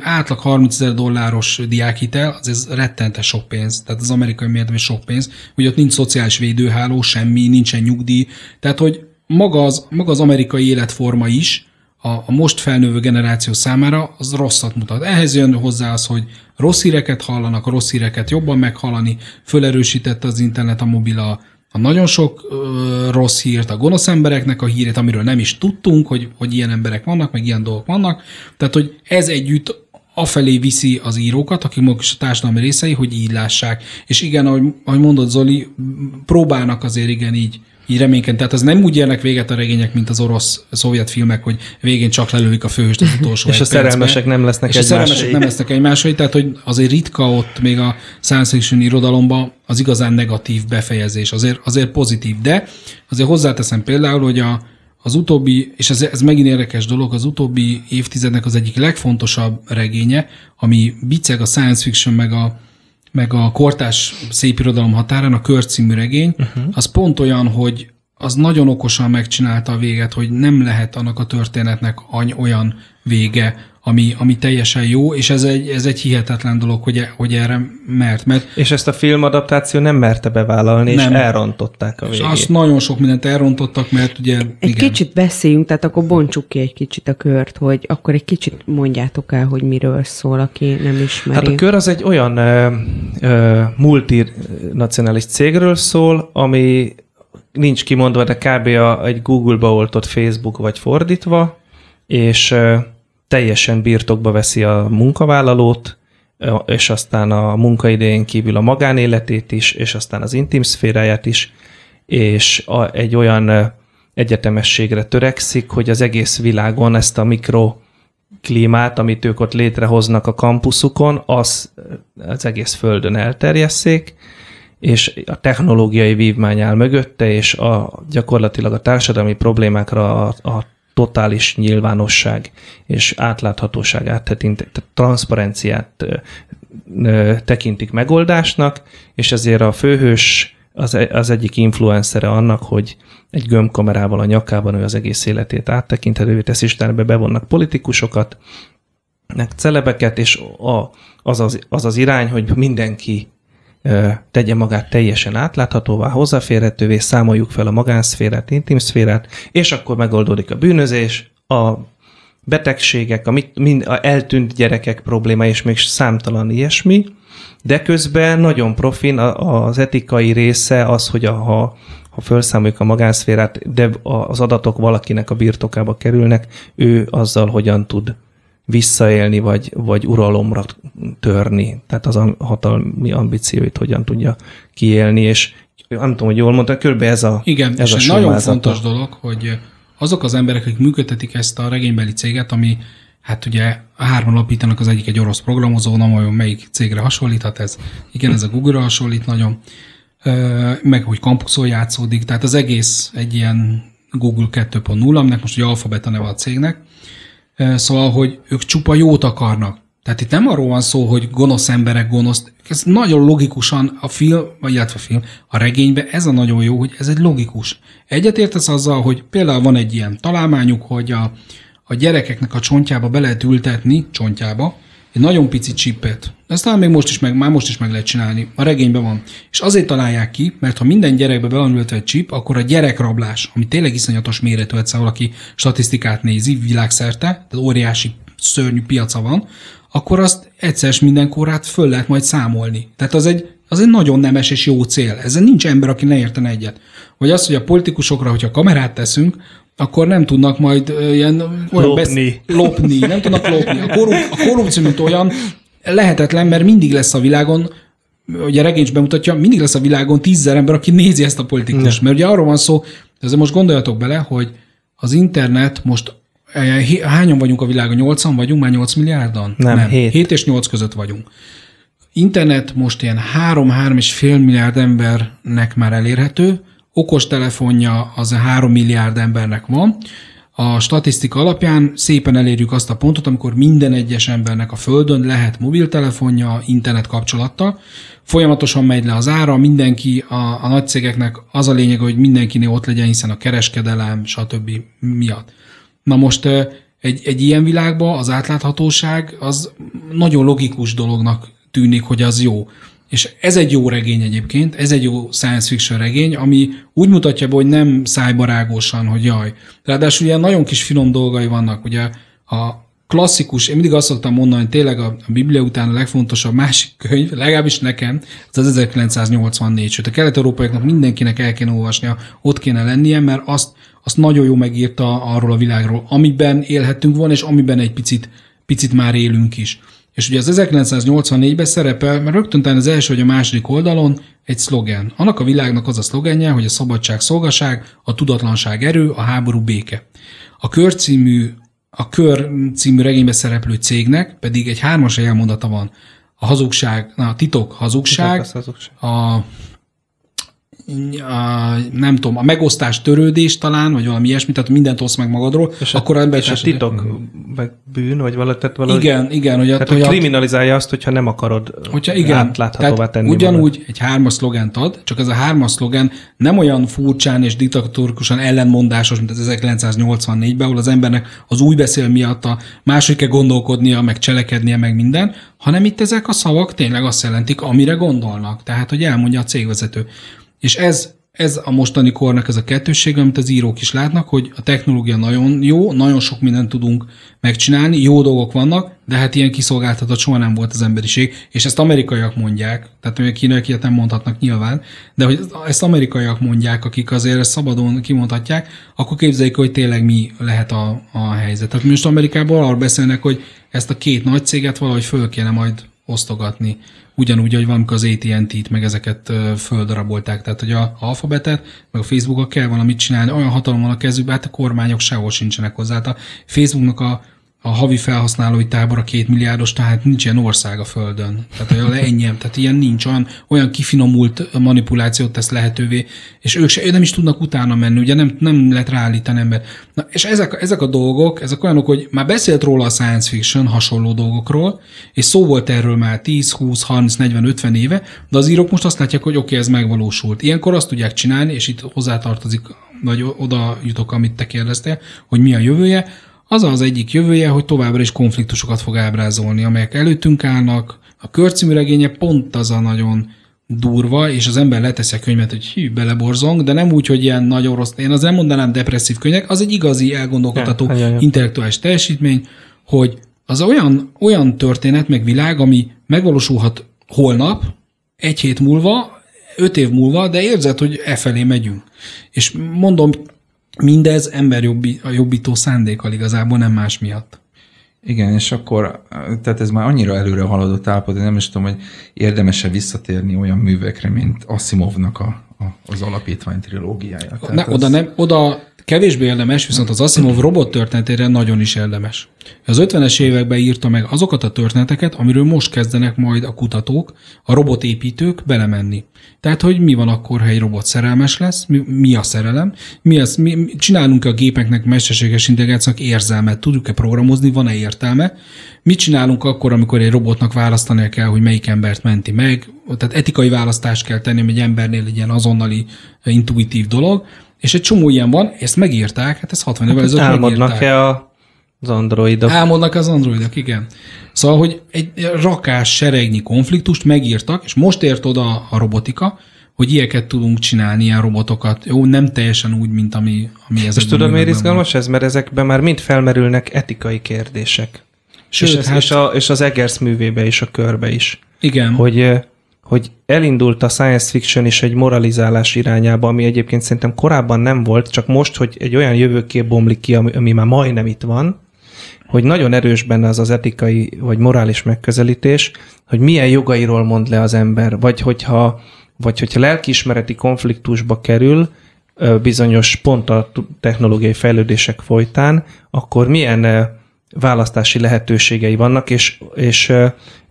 átlag 30 ezer dolláros diákhitel, az ez rettente sok pénz, tehát az amerikai méretben sok pénz, hogy ott nincs szociális védőháló, semmi, nincsen nyugdíj, tehát hogy maga az, maga az amerikai életforma is, a, a most felnővő generáció számára az rosszat mutat. Ehhez jön hozzá az, hogy rossz híreket hallanak, a rossz híreket jobban meghallani, fölerősítette az internet, a mobil a, a nagyon sok ö, rossz hírt, a gonosz embereknek a hírét, amiről nem is tudtunk, hogy, hogy ilyen emberek vannak, meg ilyen dolgok vannak. Tehát, hogy ez együtt afelé viszi az írókat, akik maguk is a társadalmi részei, hogy így lássák. És igen, ahogy, ahogy mondott Zoli, próbálnak azért igen így így reménykedni. Tehát az nem úgy érnek véget a regények, mint az orosz szovjet filmek, hogy végén csak lelőik a főhőst az utolsó És a szerelmesek nem lesznek És a szerelmesek nem lesznek egymásai, tehát hogy azért ritka ott még a science fiction irodalomban az igazán negatív befejezés, azért, azért pozitív. De azért hozzáteszem például, hogy a, az utóbbi, és ez, ez megint érdekes dolog, az utóbbi évtizednek az egyik legfontosabb regénye, ami biceg a science fiction meg a, meg a kortás szépirodalom határán, a Kör című regény, uh-huh. az pont olyan, hogy az nagyon okosan megcsinálta a véget, hogy nem lehet annak a történetnek olyan vége, ami, ami teljesen jó, és ez egy, ez egy hihetetlen dolog, hogy, hogy erre mert, mert... És ezt a filmadaptáció nem merte bevállalni, nem. és elrontották a végét. És azt nagyon sok mindent elrontottak, mert ugye... Egy igen. kicsit beszéljünk, tehát akkor bontsuk ki egy kicsit a kört, hogy akkor egy kicsit mondjátok el, hogy miről szól, aki nem ismeri. Hát a kör az egy olyan ö, ö, multinacionális cégről szól, ami nincs kimondva, de kb. A, egy Google-ba oltott Facebook vagy fordítva, és teljesen birtokba veszi a munkavállalót, és aztán a munkaidején kívül a magánéletét is, és aztán az intim szféráját is, és a, egy olyan egyetemességre törekszik, hogy az egész világon ezt a mikro klímát, amit ők ott létrehoznak a kampuszukon, az, az egész földön elterjesszék, és a technológiai vívmány áll mögötte, és a, gyakorlatilag a társadalmi problémákra a, a totális nyilvánosság és átláthatóság áttekint, transzparenciát tekintik megoldásnak, és ezért a főhős az, az egyik influencere annak, hogy egy gömbkamerával a nyakában ő az egész életét áttekinthetővé teszi, és utána bevonnak politikusokat, celebeket, és a, az, az, az az irány, hogy mindenki tegye magát teljesen átláthatóvá, hozzáférhetővé, számoljuk fel a magánszférát, intimszférát, és akkor megoldódik a bűnözés, a betegségek, a, mit, mind, a eltűnt gyerekek probléma, és még számtalan ilyesmi, de közben nagyon profin az etikai része az, hogy a, ha, ha felszámoljuk a magánszférát, de az adatok valakinek a birtokába kerülnek, ő azzal hogyan tud visszaélni, vagy, vagy uralomra törni. Tehát az hatalmi ambícióit hogyan tudja kiélni, és nem tudom, hogy jól mondta, kb. ez a Igen, ez és a nagyon fontos dolog, hogy azok az emberek, akik működtetik ezt a regénybeli céget, ami hát ugye hárman alapítanak, az egyik egy orosz programozó, nem olyan melyik cégre hasonlíthat ez. Igen, ez a Google-ra hasonlít nagyon, meg hogy kampuszon játszódik, tehát az egész egy ilyen Google 2.0, aminek most ugye alfabeta neve a cégnek, Szóval, hogy ők csupa jót akarnak. Tehát itt nem arról van szó, hogy gonosz emberek gonosz. Ez nagyon logikusan a film, illetve a film, a regényben ez a nagyon jó, hogy ez egy logikus. Egyetértesz azzal, hogy például van egy ilyen találmányuk, hogy a, a gyerekeknek a csontjába be lehet ültetni, csontjába, egy nagyon pici csippet. Ezt talán még most is meg, már most is meg lehet csinálni. A regényben van. És azért találják ki, mert ha minden gyerekbe be van ültve egy chip, akkor a gyerekrablás, ami tényleg iszonyatos méretű, egyszer valaki statisztikát nézi világszerte, tehát óriási szörnyű piaca van, akkor azt egyszer mindenkorát föl lehet majd számolni. Tehát az egy, az egy nagyon nemes és jó cél. Ezzel nincs ember, aki ne értene egyet. Vagy az, hogy a politikusokra, hogyha kamerát teszünk, akkor nem tudnak majd ilyen olyan Lopni. Besz- lopni, nem tudnak lopni. A, korrup- a korrupció, mint olyan, lehetetlen, mert mindig lesz a világon, ugye a regény is bemutatja, mindig lesz a világon tízzer ember, aki nézi ezt a politikust. Mert ugye arról van szó, ezzel most gondoljatok bele, hogy az internet most hé- hányan vagyunk a világon? Nyolcan vagyunk? Már 8 milliárdan? Nem, hét. 7 és 8 között vagyunk. Internet most ilyen 3-3 és fél milliárd embernek már elérhető, okos telefonja az 3 milliárd embernek van. A statisztika alapján szépen elérjük azt a pontot, amikor minden egyes embernek a Földön lehet mobiltelefonja, internet kapcsolattal. Folyamatosan megy le az ára, mindenki, a, a nagy cégeknek az a lényeg, hogy mindenkinél ott legyen, hiszen a kereskedelem, stb. miatt. Na most egy, egy ilyen világban az átláthatóság az nagyon logikus dolognak tűnik, hogy az jó. És ez egy jó regény egyébként, ez egy jó science fiction regény, ami úgy mutatja be, hogy nem szájbarágosan, hogy jaj. Ráadásul ilyen nagyon kis finom dolgai vannak. Ugye a klasszikus, én mindig azt szoktam mondani, hogy tényleg a, a Biblia után a legfontosabb másik könyv, legalábbis nekem, az az 1984, sőt a kelet-európaiaknak mindenkinek el kéne olvasnia, ott kéne lennie, mert azt, azt nagyon jó megírta arról a világról, amiben élhettünk volna, és amiben egy picit, picit már élünk is. És ugye az 1984-ben szerepel, mert rögtön talán az első vagy a második oldalon egy szlogen. Annak a világnak az a szlogenje, hogy a szabadság szolgaság, a tudatlanság erő, a háború béke. A kör című, a kör című regényben szereplő cégnek pedig egy hármas elmondata van. A hazugság, na, a titok hazugság, Az hazugság. a, a, nem tudom, a megosztás törődés talán, vagy valami ilyesmi, tehát mindent osz meg magadról, És akkor a, ember és a titok, meg bűn, vagy valahogy, tehát valahogy Igen, igen, hogy, a, Tehát, hogy a, kriminalizálja azt, hogyha nem akarod Hogyha igen, átláthatóvá tenni ugyanúgy magad. egy hármas szlogent ad, csak ez a hármas szlogen nem olyan furcsán és diktatorikusan ellenmondásos, mint az 1984-ben, ahol az embernek az új beszél miatt a máshogy kell gondolkodnia, meg cselekednie, meg minden, hanem itt ezek a szavak tényleg azt jelentik, amire gondolnak. Tehát, hogy elmondja a cégvezető. És ez, ez a mostani kornak ez a kettőssége, amit az írók is látnak, hogy a technológia nagyon jó, nagyon sok mindent tudunk megcsinálni, jó dolgok vannak, de hát ilyen kiszolgáltatott soha nem volt az emberiség, és ezt amerikaiak mondják, tehát még kínaiak ilyet nem mondhatnak nyilván, de hogy ezt amerikaiak mondják, akik azért ezt szabadon kimondhatják, akkor képzeljük, hogy tényleg mi lehet a, a helyzet. Tehát most Amerikában arról beszélnek, hogy ezt a két nagy céget valahogy föl kéne majd osztogatni. Ugyanúgy, hogy valamikor az AT&T-t, meg ezeket földarabolták. Tehát, hogy a alfabetet, meg a Facebookot kell valamit csinálni, olyan hatalom a kezükben, hát a kormányok sehol sincsenek hozzá. Hát a Facebooknak a, a havi felhasználói tábora két milliárdos, tehát nincs ilyen ország a Földön. Tehát olyan ennyien, tehát ilyen nincs, olyan, olyan kifinomult manipulációt tesz lehetővé, és ők se, nem is tudnak utána menni, ugye nem, nem lehet ráállítani ember. Na, és ezek, ezek a dolgok, ezek olyanok, hogy már beszélt róla a science fiction hasonló dolgokról, és szó volt erről már 10, 20, 30, 40, 50 éve, de az írók most azt látják, hogy oké, okay, ez megvalósult. Ilyenkor azt tudják csinálni, és itt hozzátartozik, vagy oda jutok, amit te kérdeztél, hogy mi a jövője, az az egyik jövője, hogy továbbra is konfliktusokat fog ábrázolni, amelyek előttünk állnak. A körcímű regénye pont az a nagyon durva, és az ember leteszi a könyvet, hogy hű, beleborzong, de nem úgy, hogy ilyen nagyon rossz. Én az nem mondanám depresszív könyvek, az egy igazi elgondolkodható Ja, ja, ja. intellektuális teljesítmény, hogy az olyan, olyan történet, meg világ, ami megvalósulhat holnap, egy hét múlva, öt év múlva, de érzed, hogy e felé megyünk. És mondom, mindez emberjobbi, a jobbító szándékkal igazából, nem más miatt. Igen, és akkor, tehát ez már annyira előre haladott állapot, hogy nem is tudom, hogy érdemese visszatérni olyan művekre, mint Asimovnak a, a, az alapítvány trilógiája. Ne, oda, nem, oda kevésbé érdemes, viszont az Asimov robot történetére nagyon is érdemes. Az 50-es években írta meg azokat a történeteket, amiről most kezdenek majd a kutatók, a robotépítők belemenni. Tehát, hogy mi van akkor, ha egy robot szerelmes lesz, mi, mi a szerelem, mi az, mi, csinálunk-e a gépeknek mesterséges intelligenciának érzelmet, tudjuk-e programozni, van-e értelme, mit csinálunk akkor, amikor egy robotnak választania kell, hogy melyik embert menti meg, tehát etikai választást kell tenni, hogy egy embernél egy ilyen azonnali, intuitív dolog, és egy csomó ilyen van, ezt megírták, hát ez 60 évvel ezelőtt megírták. Álmodnak-e a az androidok. Álmodnak az androidok, igen. Szóval, hogy egy rakás seregnyi konfliktust megírtak, és most ért oda a robotika, hogy ilyeket tudunk csinálni, ilyen robotokat. Jó, nem teljesen úgy, mint ami, ami ez. És tudod, miért izgalmas ez? Mert ezekben már mind felmerülnek etikai kérdések. Sőt, és, ez, hát... és, a, és az Eggers művébe is, a körbe is. Igen. Hogy, hogy elindult a science fiction is egy moralizálás irányába, ami egyébként szerintem korábban nem volt, csak most, hogy egy olyan jövőkép bomlik ki, ami, ami már majdnem itt van, hogy nagyon erős benne az az etikai vagy morális megközelítés, hogy milyen jogairól mond le az ember, vagy hogyha, vagy hogyha lelkiismereti konfliktusba kerül, bizonyos pont a technológiai fejlődések folytán, akkor milyen választási lehetőségei vannak, és, és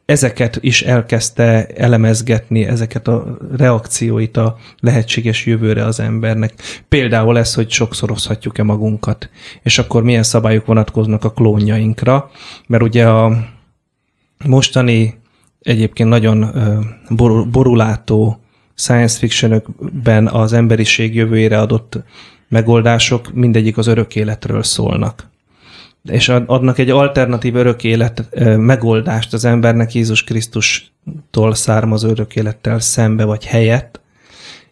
ezeket is elkezdte elemezgetni, ezeket a reakcióit a lehetséges jövőre az embernek. Például ez, hogy sokszorozhatjuk-e magunkat, és akkor milyen szabályok vonatkoznak a klónjainkra, mert ugye a mostani egyébként nagyon borulátó science fictionökben az emberiség jövőjére adott megoldások mindegyik az örök életről szólnak és adnak egy alternatív örök élet megoldást az embernek Jézus Krisztustól származó örök élettel szembe vagy helyett,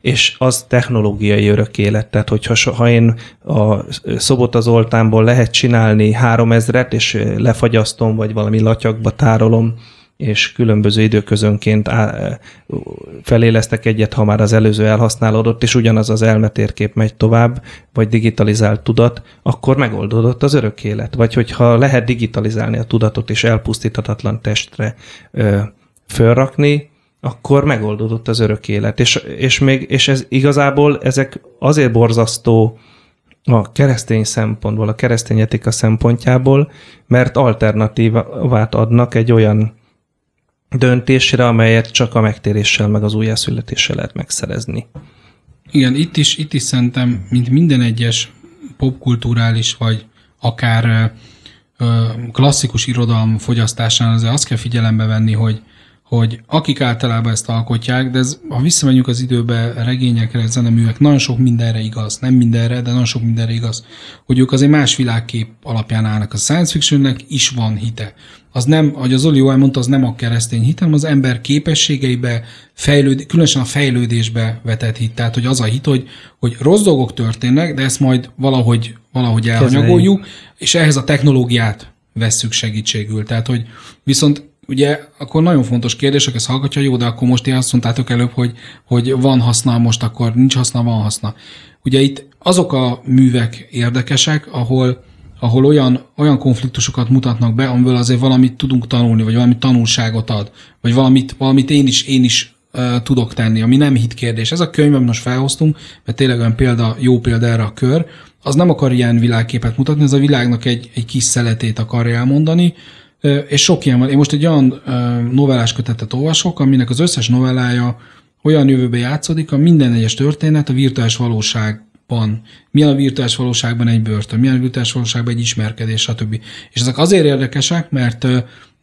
és az technológiai örök élet. Tehát, hogyha ha én a Szobota Zoltánból lehet csinálni három ezret, és lefagyasztom, vagy valami latyakba tárolom, és különböző időközönként felélesztek egyet, ha már az előző elhasználódott, és ugyanaz az elmetérkép megy tovább, vagy digitalizált tudat, akkor megoldódott az örök élet. Vagy hogyha lehet digitalizálni a tudatot és elpusztíthatatlan testre ö, fölrakni, akkor megoldódott az örök élet. És, és, még, és ez igazából ezek azért borzasztó a keresztény szempontból, a keresztény etika szempontjából, mert alternatívát adnak egy olyan döntésre, amelyet csak a megtéréssel, meg az újjászületéssel lehet megszerezni. Igen, itt is, itt is szerintem, mint minden egyes popkulturális, vagy akár klasszikus irodalom fogyasztásán azért azt kell figyelembe venni, hogy, hogy akik általában ezt alkotják, de ez, ha visszamegyünk az időbe regényekre, zeneművek, nagyon sok mindenre igaz, nem mindenre, de nagyon sok mindenre igaz, hogy ők azért más világkép alapján állnak. A science fictionnek is van hite az nem, ahogy az Oli mondta, az nem a keresztény hit, hanem az ember képességeibe, fejlőd, különösen a fejlődésbe vetett hit. Tehát, hogy az a hit, hogy, hogy rossz dolgok történnek, de ezt majd valahogy, valahogy elhanyagoljuk, és ehhez a technológiát vesszük segítségül. Tehát, hogy viszont ugye akkor nagyon fontos kérdés, aki ezt hallgatja, jó, de akkor most én azt mondtátok előbb, hogy, hogy van haszna, most akkor nincs haszna, van haszna. Ugye itt azok a művek érdekesek, ahol ahol olyan, olyan konfliktusokat mutatnak be, amiből azért valamit tudunk tanulni, vagy valami tanulságot ad, vagy valamit, valamit én is, én is tudok tenni, ami nem hit kérdés. Ez a könyv, amit most felhoztunk, mert tényleg olyan példa, jó példa erre a kör, az nem akar ilyen világképet mutatni, ez a világnak egy, egy kis szeletét akarja elmondani, és sok ilyen van. Én most egy olyan novellás kötetet olvasok, aminek az összes novellája olyan jövőbe játszódik, a minden egyes történet a virtuális valóság van, milyen a virtuális valóságban egy börtön, milyen a virtuális valóságban egy ismerkedés, stb. És ezek azért érdekesek, mert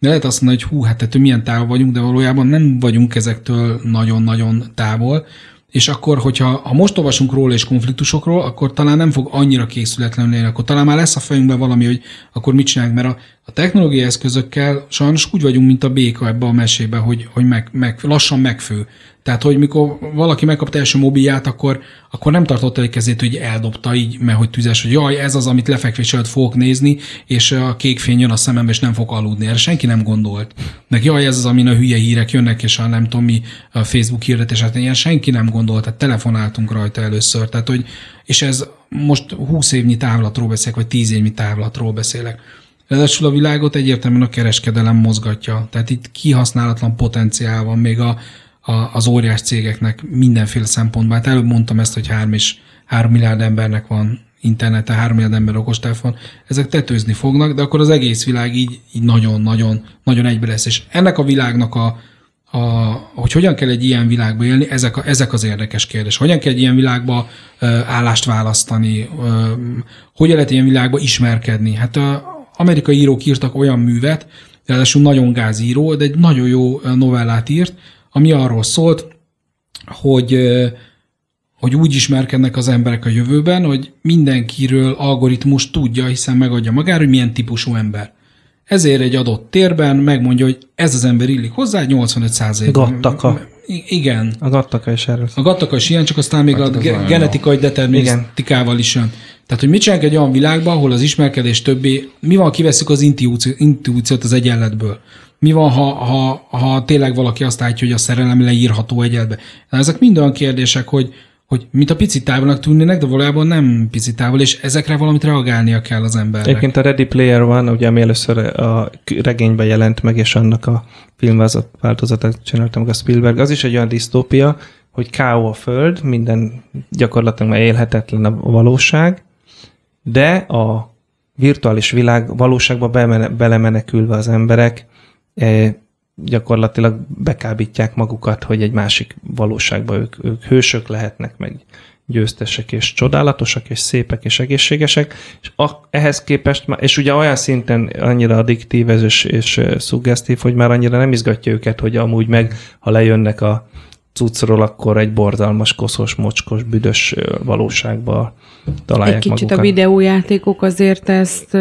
de lehet azt mondani, hogy hú, hát ettől milyen távol vagyunk, de valójában nem vagyunk ezektől nagyon-nagyon távol, és akkor, hogyha ha most olvasunk róla és konfliktusokról, akkor talán nem fog annyira készületlenül lenni, akkor talán már lesz a fejünkben valami, hogy akkor mit csinálunk, mert a, a technológiai eszközökkel sajnos úgy vagyunk, mint a béka ebbe a mesébe, hogy, hogy meg, meg, lassan megfő. Tehát, hogy mikor valaki megkapta első mobilját, akkor, akkor nem tartotta egy kezét, hogy eldobta így, mert hogy tüzes, hogy jaj, ez az, amit lefekvés előtt fogok nézni, és a kék fény jön a szemembe, és nem fog aludni. Erre senki nem gondolt. Meg jaj, ez az, amin a hülye hírek jönnek, és a nem tudom mi a Facebook hirdetés, hát ilyen senki nem gondolt, tehát telefonáltunk rajta először. Tehát, hogy, és ez most 20 évnyi távlatról beszélek, vagy 10 évnyi távlatról beszélek. Ráadásul a világot egyértelműen a kereskedelem mozgatja. Tehát itt kihasználatlan potenciál van még a, az óriás cégeknek mindenféle szempontból. Hát előbb mondtam ezt, hogy 3 és 3 milliárd embernek van internete, 3 milliárd ember okostelefon, ezek tetőzni fognak, de akkor az egész világ így, így nagyon-nagyon nagyon egybe lesz. És ennek a világnak a, a, hogy hogyan kell egy ilyen világba élni, ezek, a, ezek az érdekes kérdés. Hogyan kell egy ilyen világba ö, állást választani, ö, hogyan lehet ilyen világba ismerkedni. Hát a amerikai írók írtak olyan művet, ráadásul nagyon gázíró, de egy nagyon jó novellát írt, ami arról szólt, hogy, hogy úgy ismerkednek az emberek a jövőben, hogy mindenkiről algoritmus tudja, hiszen megadja magára, hogy milyen típusú ember. Ezért egy adott térben megmondja, hogy ez az ember illik hozzá, 85 százalék. Gattaka. Igen. A gattaka is erről. A gattaka is ilyen, csak aztán még Hát a ge- genetikai determinisztikával is jön. Tehát, hogy mit csinálunk egy olyan világban, ahol az ismerkedés többé, mi van, kiveszük az intuíció- intuíciót az egyenletből? Mi van, ha, ha, ha tényleg valaki azt állítja, hogy a szerelem leírható egyenletbe? Na, ezek mind olyan kérdések, hogy, hogy mint a pici távolnak tűnnének, de valójában nem pici távol, és ezekre valamit reagálnia kell az embernek. Egyébként a Ready Player One, ugye ami először a regényben jelent meg, és annak a filmváltozatát csináltam meg a Spielberg, az is egy olyan disztópia, hogy K.O. a föld, minden gyakorlatilag már élhetetlen a valóság, de a virtuális világ valóságba belemenekülve az emberek gyakorlatilag bekábítják magukat, hogy egy másik valóságban ők, ők hősök lehetnek, meg győztesek, és csodálatosak, és szépek, és egészségesek, és a, ehhez képest, és ugye olyan szinten annyira addiktív ez, és, és eh, szuggesztív, hogy már annyira nem izgatja őket, hogy amúgy meg, ha lejönnek a cuccról, akkor egy borzalmas, koszos, mocskos, büdös valóságba találják Egy kicsit magukat. a videójátékok azért ezt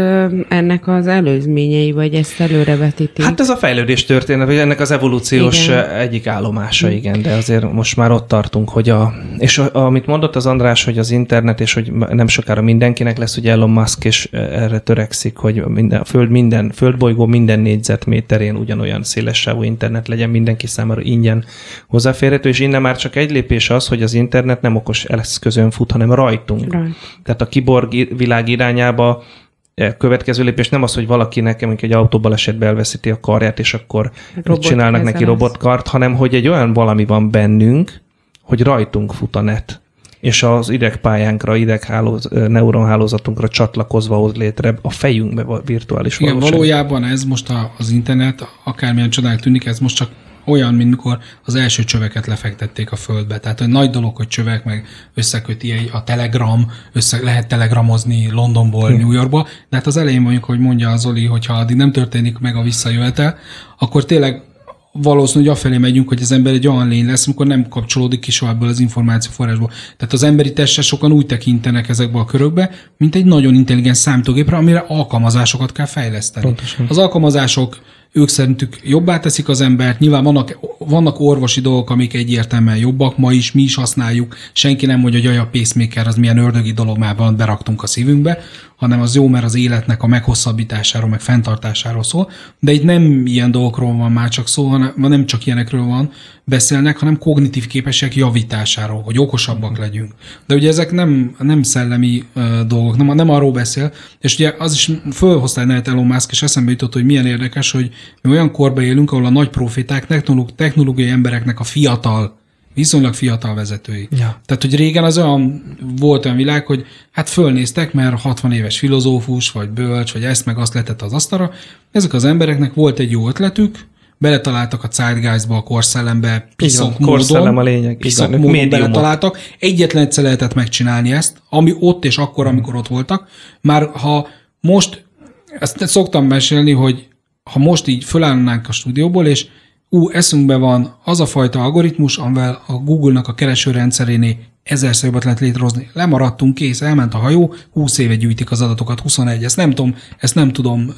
ennek az előzményei, vagy ezt előrevetítik. Hát ez a fejlődés történet, vagy ennek az evolúciós Igen. egyik állomása, igen, de azért most már ott tartunk, hogy a... És a, amit mondott az András, hogy az internet, és hogy nem sokára mindenkinek lesz, ugye Elon Musk, és erre törekszik, hogy minden, a föld minden, földbolygó minden négyzetméterén ugyanolyan szélessávú internet legyen mindenki számára ingyen hozzáférhető, és innen már csak egy lépés az, hogy az internet nem okos eszközön fut, hanem rajtunk. Rajt. Tehát a kiborg világ irányába eh, következő lépés nem az, hogy valaki nekem egy autóbalesetbe elveszíti a karját, és akkor Robot csinálnak neki lesz. robotkart, hanem hogy egy olyan valami van bennünk, hogy rajtunk fut a net és az idegpályánkra, ideghálóz, neuronhálózatunkra csatlakozva hoz létre a fejünkbe a virtuális Igen, valóság. valójában ez most a, az internet, akármilyen csodának tűnik, ez most csak olyan, mint mikor az első csöveket lefektették a földbe. Tehát hogy nagy dolog, hogy csövek, meg összeköti egy- a Telegram, össze, lehet telegramozni Londonból New Yorkba, de hát az elején mondjuk, hogy mondja az Zoli, hogyha addig nem történik meg a visszajövetel, akkor tényleg valószínű, hogy afelé megyünk, hogy az ember egy olyan lény lesz, amikor nem kapcsolódik ki soha ebből az információforrásból. Tehát az emberi testre sokan úgy tekintenek ezekbe a körökbe, mint egy nagyon intelligens számítógépre, amire alkalmazásokat kell fejleszteni. Pontosan. Az alkalmazások ők szerintük jobbá teszik az embert, nyilván vannak, vannak orvosi dolgok, amik egyértelműen jobbak, ma is mi is használjuk, senki nem mondja, hogy a pacemaker az milyen ördögi dolog már van, beraktunk a szívünkbe, hanem az jó, mert az életnek a meghosszabbításáról, meg fenntartásáról szól, de itt nem ilyen dolgokról van már csak szó, hanem nem csak ilyenekről van beszélnek, hanem kognitív képességek javításáról, hogy okosabbak legyünk. De ugye ezek nem, nem szellemi uh, dolgok, nem, nem arról beszél, és ugye az is fölhozta egy Elon Musk, és eszembe jutott, hogy milyen érdekes, hogy mi olyan korba élünk, ahol a nagy technológ, technológiai embereknek a fiatal, viszonylag fiatal vezetői. Ja. Tehát, hogy régen az olyan volt olyan világ, hogy hát fölnéztek, mert 60 éves filozófus, vagy bölcs, vagy ezt meg azt letett az asztalra. Ezek az embereknek volt egy jó ötletük, beletaláltak a zeitgeistba, a korszellembe, piszok módon, korszellem a lényeg, piszok van, módon beletaláltak. Egyetlen egyszer lehetett megcsinálni ezt, ami ott és akkor, amikor ott voltak. Már ha most, ezt szoktam mesélni, hogy ha most így fölállnánk a stúdióból, és ú, eszünkbe van az a fajta algoritmus, amivel a Google-nak a keresőrendszerénél ezerszer jobbat lehet létrehozni. Lemaradtunk, kész, elment a hajó, 20 éve gyűjtik az adatokat, 21, ezt nem tudom, ezt nem tudom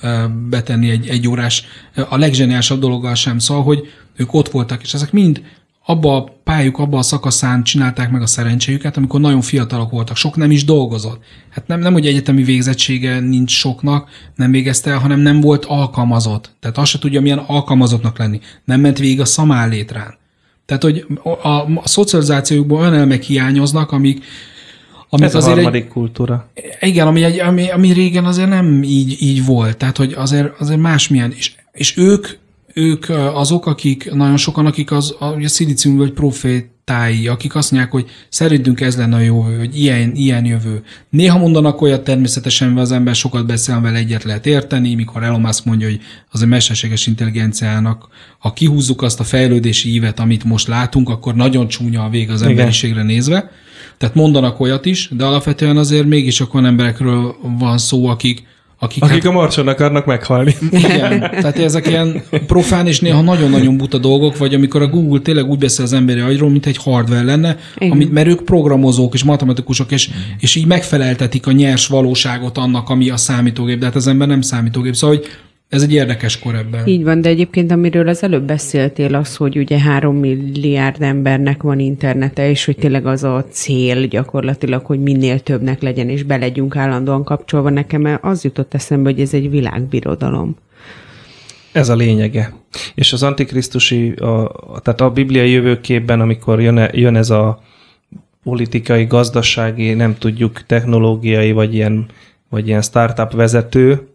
betenni egy, egy órás, a legzseniásabb dologgal sem, szóval, hogy ők ott voltak, és ezek mind abba a pályuk, abba a szakaszán csinálták meg a szerencséjüket, amikor nagyon fiatalok voltak. Sok nem is dolgozott. Hát nem, nem hogy egyetemi végzettsége nincs soknak, nem végezte el, hanem nem volt alkalmazott. Tehát azt se tudja, milyen alkalmazottnak lenni. Nem ment végig a szamállétrán. Tehát, hogy a, a, a szocializációkból olyan elemek hiányoznak, amik, amik Ez a azért egy, harmadik kultúra. igen, ami, egy, ami, ami régen azért nem így, így volt. Tehát, hogy azért, azért másmilyen. És, és ők, ők azok, akik, nagyon sokan, akik az, a, a szilícium vagy profétái, akik azt mondják, hogy szerintünk ez lenne a jövő, hogy ilyen, ilyen jövő. Néha mondanak olyat természetesen, mert az ember sokat beszél, vele egyet lehet érteni, mikor Elon Musk mondja, hogy az a mesterséges intelligenciának, ha kihúzzuk azt a fejlődési ívet, amit most látunk, akkor nagyon csúnya a vég az emberiségre nézve. Tehát mondanak olyat is, de alapvetően azért mégis olyan emberekről van szó, akik, akik, Akik a marson akarnak meghalni. igen, tehát ezek ilyen profán és néha nagyon-nagyon buta dolgok, vagy amikor a Google tényleg úgy beszél az emberi agyról, mint egy hardware lenne, Igen. amit, mert ők programozók és matematikusok, és, és így megfeleltetik a nyers valóságot annak, ami a számítógép, de hát az ember nem számítógép. Szóval, hogy ez egy érdekes kor ebben. Így van, de egyébként amiről az előbb beszéltél, az, hogy ugye három milliárd embernek van internete, és hogy tényleg az a cél gyakorlatilag, hogy minél többnek legyen, és be legyünk állandóan kapcsolva. Nekem az jutott eszembe, hogy ez egy világbirodalom. Ez a lényege. És az antikrisztusi, a, tehát a bibliai jövőképben, amikor jön, jön ez a politikai, gazdasági, nem tudjuk, technológiai, vagy ilyen, vagy ilyen startup vezető,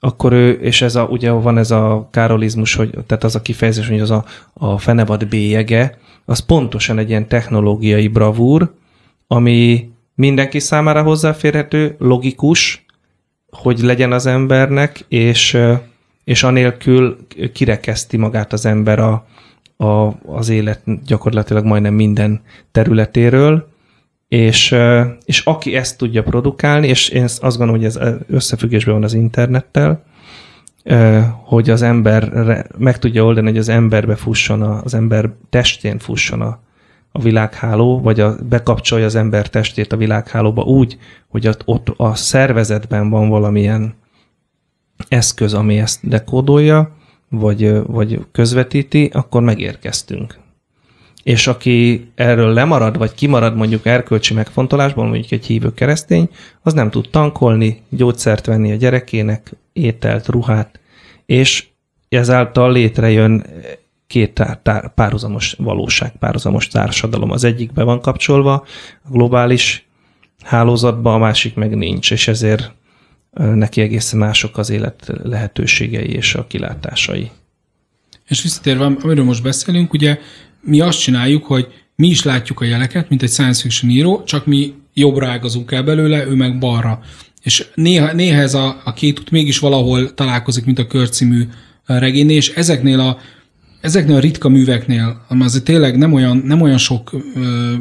akkor ő, és ez a, ugye van ez a károlizmus, hogy, tehát az a kifejezés, hogy az a, a fenevad bélyege, az pontosan egy ilyen technológiai bravúr, ami mindenki számára hozzáférhető, logikus, hogy legyen az embernek, és, és anélkül kirekeszti magát az ember a, a, az élet gyakorlatilag majdnem minden területéről, és, és aki ezt tudja produkálni, és én azt gondolom, hogy ez összefüggésben van az internettel, hogy az ember meg tudja oldani, hogy az emberbe fusson, az ember testén fusson a, a világháló, vagy a, bekapcsolja az ember testét a világhálóba úgy, hogy ott, ott a szervezetben van valamilyen eszköz, ami ezt dekódolja, vagy, vagy közvetíti, akkor megérkeztünk. És aki erről lemarad, vagy kimarad mondjuk erkölcsi megfontolásból, mondjuk egy hívő keresztény, az nem tud tankolni, gyógyszert venni a gyerekének, ételt, ruhát, és ezáltal létrejön két tár, tár, párhuzamos valóság, párhuzamos társadalom. Az egyikbe van kapcsolva, a globális hálózatba, a másik meg nincs, és ezért neki egészen mások az élet lehetőségei és a kilátásai. És visszatérve, amiről most beszélünk, ugye mi azt csináljuk, hogy mi is látjuk a jeleket, mint egy science fiction író, csak mi jobbra ágazunk el belőle, ő meg balra. És néha, néha ez a, a két út mégis valahol találkozik, mint a körcímű regénynél, és ezeknél a, ezeknél a ritka műveknél, ami azért tényleg nem olyan, nem olyan sok ö,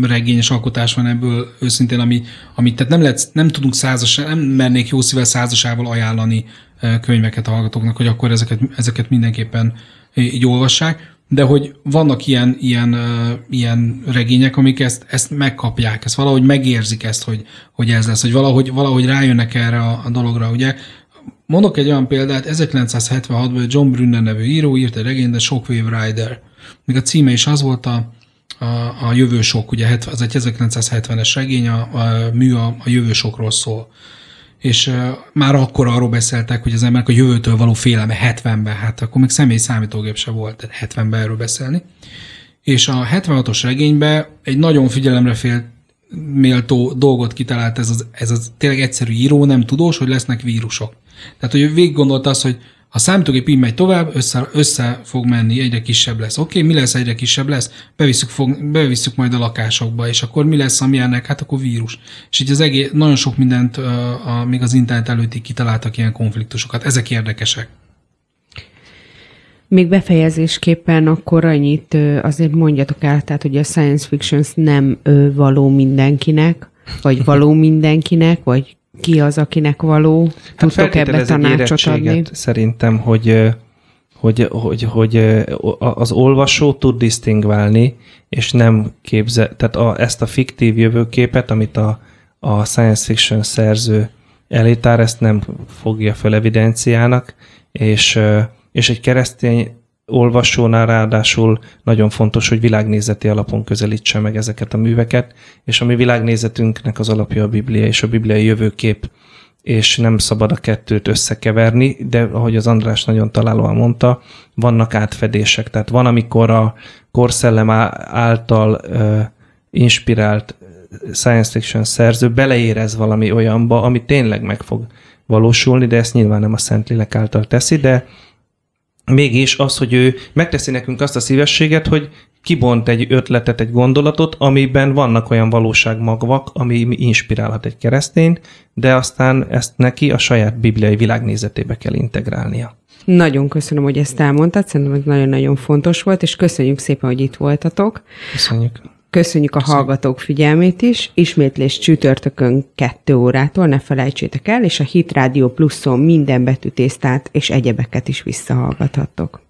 regényes alkotás van ebből őszintén, ami, ami tehát nem, lehet, nem tudunk százas, nem mernék jó szível százasával ajánlani könyveket a hallgatóknak, hogy akkor ezeket, ezeket mindenképpen így olvassák, de hogy vannak ilyen, ilyen, ilyen regények, amik ezt, ezt megkapják, ezt valahogy megérzik ezt, hogy, hogy ez lesz, hogy valahogy, valahogy rájönnek erre a, a dologra, ugye. Mondok egy olyan példát, 1976-ban John Brunner nevű író írt egy regényt, de Shockwave Rider. Még a címe is az volt a, a, a jövősok, ugye az egy 1970-es regény, a, a mű a, a jövősokról szól és már akkor arról beszéltek, hogy az emberek a jövőtől való félelme 70-ben, hát akkor még személy számítógép se volt, tehát 70-ben erről beszélni. És a 76-os regényben egy nagyon figyelemre fél méltó dolgot kitalált ez az, ez az tényleg egyszerű író, nem tudós, hogy lesznek vírusok. Tehát, hogy végig gondolta azt, hogy ha a számítógép így megy tovább, össze, össze fog menni, egyre kisebb lesz. Oké, okay, mi lesz, egyre kisebb lesz? Bevisszük, fog, bevisszük majd a lakásokba, és akkor mi lesz, ami ennek? Hát akkor vírus. És így az egész, nagyon sok mindent, a, a, még az internet előttig kitaláltak ilyen konfliktusokat. Ezek érdekesek. Még befejezésképpen akkor annyit azért mondjatok el, tehát hogy a science fiction nem való mindenkinek, vagy való mindenkinek, vagy ki az, akinek való? Hát Tudtok ebbe tanácsot adni? Szerintem, hogy, hogy, hogy, hogy az olvasó tud disztingválni, és nem képzel, tehát a, ezt a fiktív jövőképet, amit a, a science fiction szerző elétár, ezt nem fogja fel evidenciának, és, és egy keresztény olvasónál ráadásul nagyon fontos, hogy világnézeti alapon közelítse meg ezeket a műveket, és a mi világnézetünknek az alapja a Biblia és a bibliai jövőkép, és nem szabad a kettőt összekeverni, de ahogy az András nagyon találóan mondta, vannak átfedések. Tehát van, amikor a korszellem által inspirált science fiction szerző beleérez valami olyanba, ami tényleg meg fog valósulni, de ezt nyilván nem a Szentlélek által teszi, de mégis az, hogy ő megteszi nekünk azt a szívességet, hogy kibont egy ötletet, egy gondolatot, amiben vannak olyan valóságmagvak, ami inspirálhat egy keresztényt, de aztán ezt neki a saját bibliai világnézetébe kell integrálnia. Nagyon köszönöm, hogy ezt elmondtad, szerintem ez nagyon-nagyon fontos volt, és köszönjük szépen, hogy itt voltatok. Köszönjük. Köszönjük a hallgatók figyelmét is. Ismétlés csütörtökön 2 órától, ne felejtsétek el, és a Hit Radio Pluszon minden betűtésztát és egyebeket is visszahallgathattok.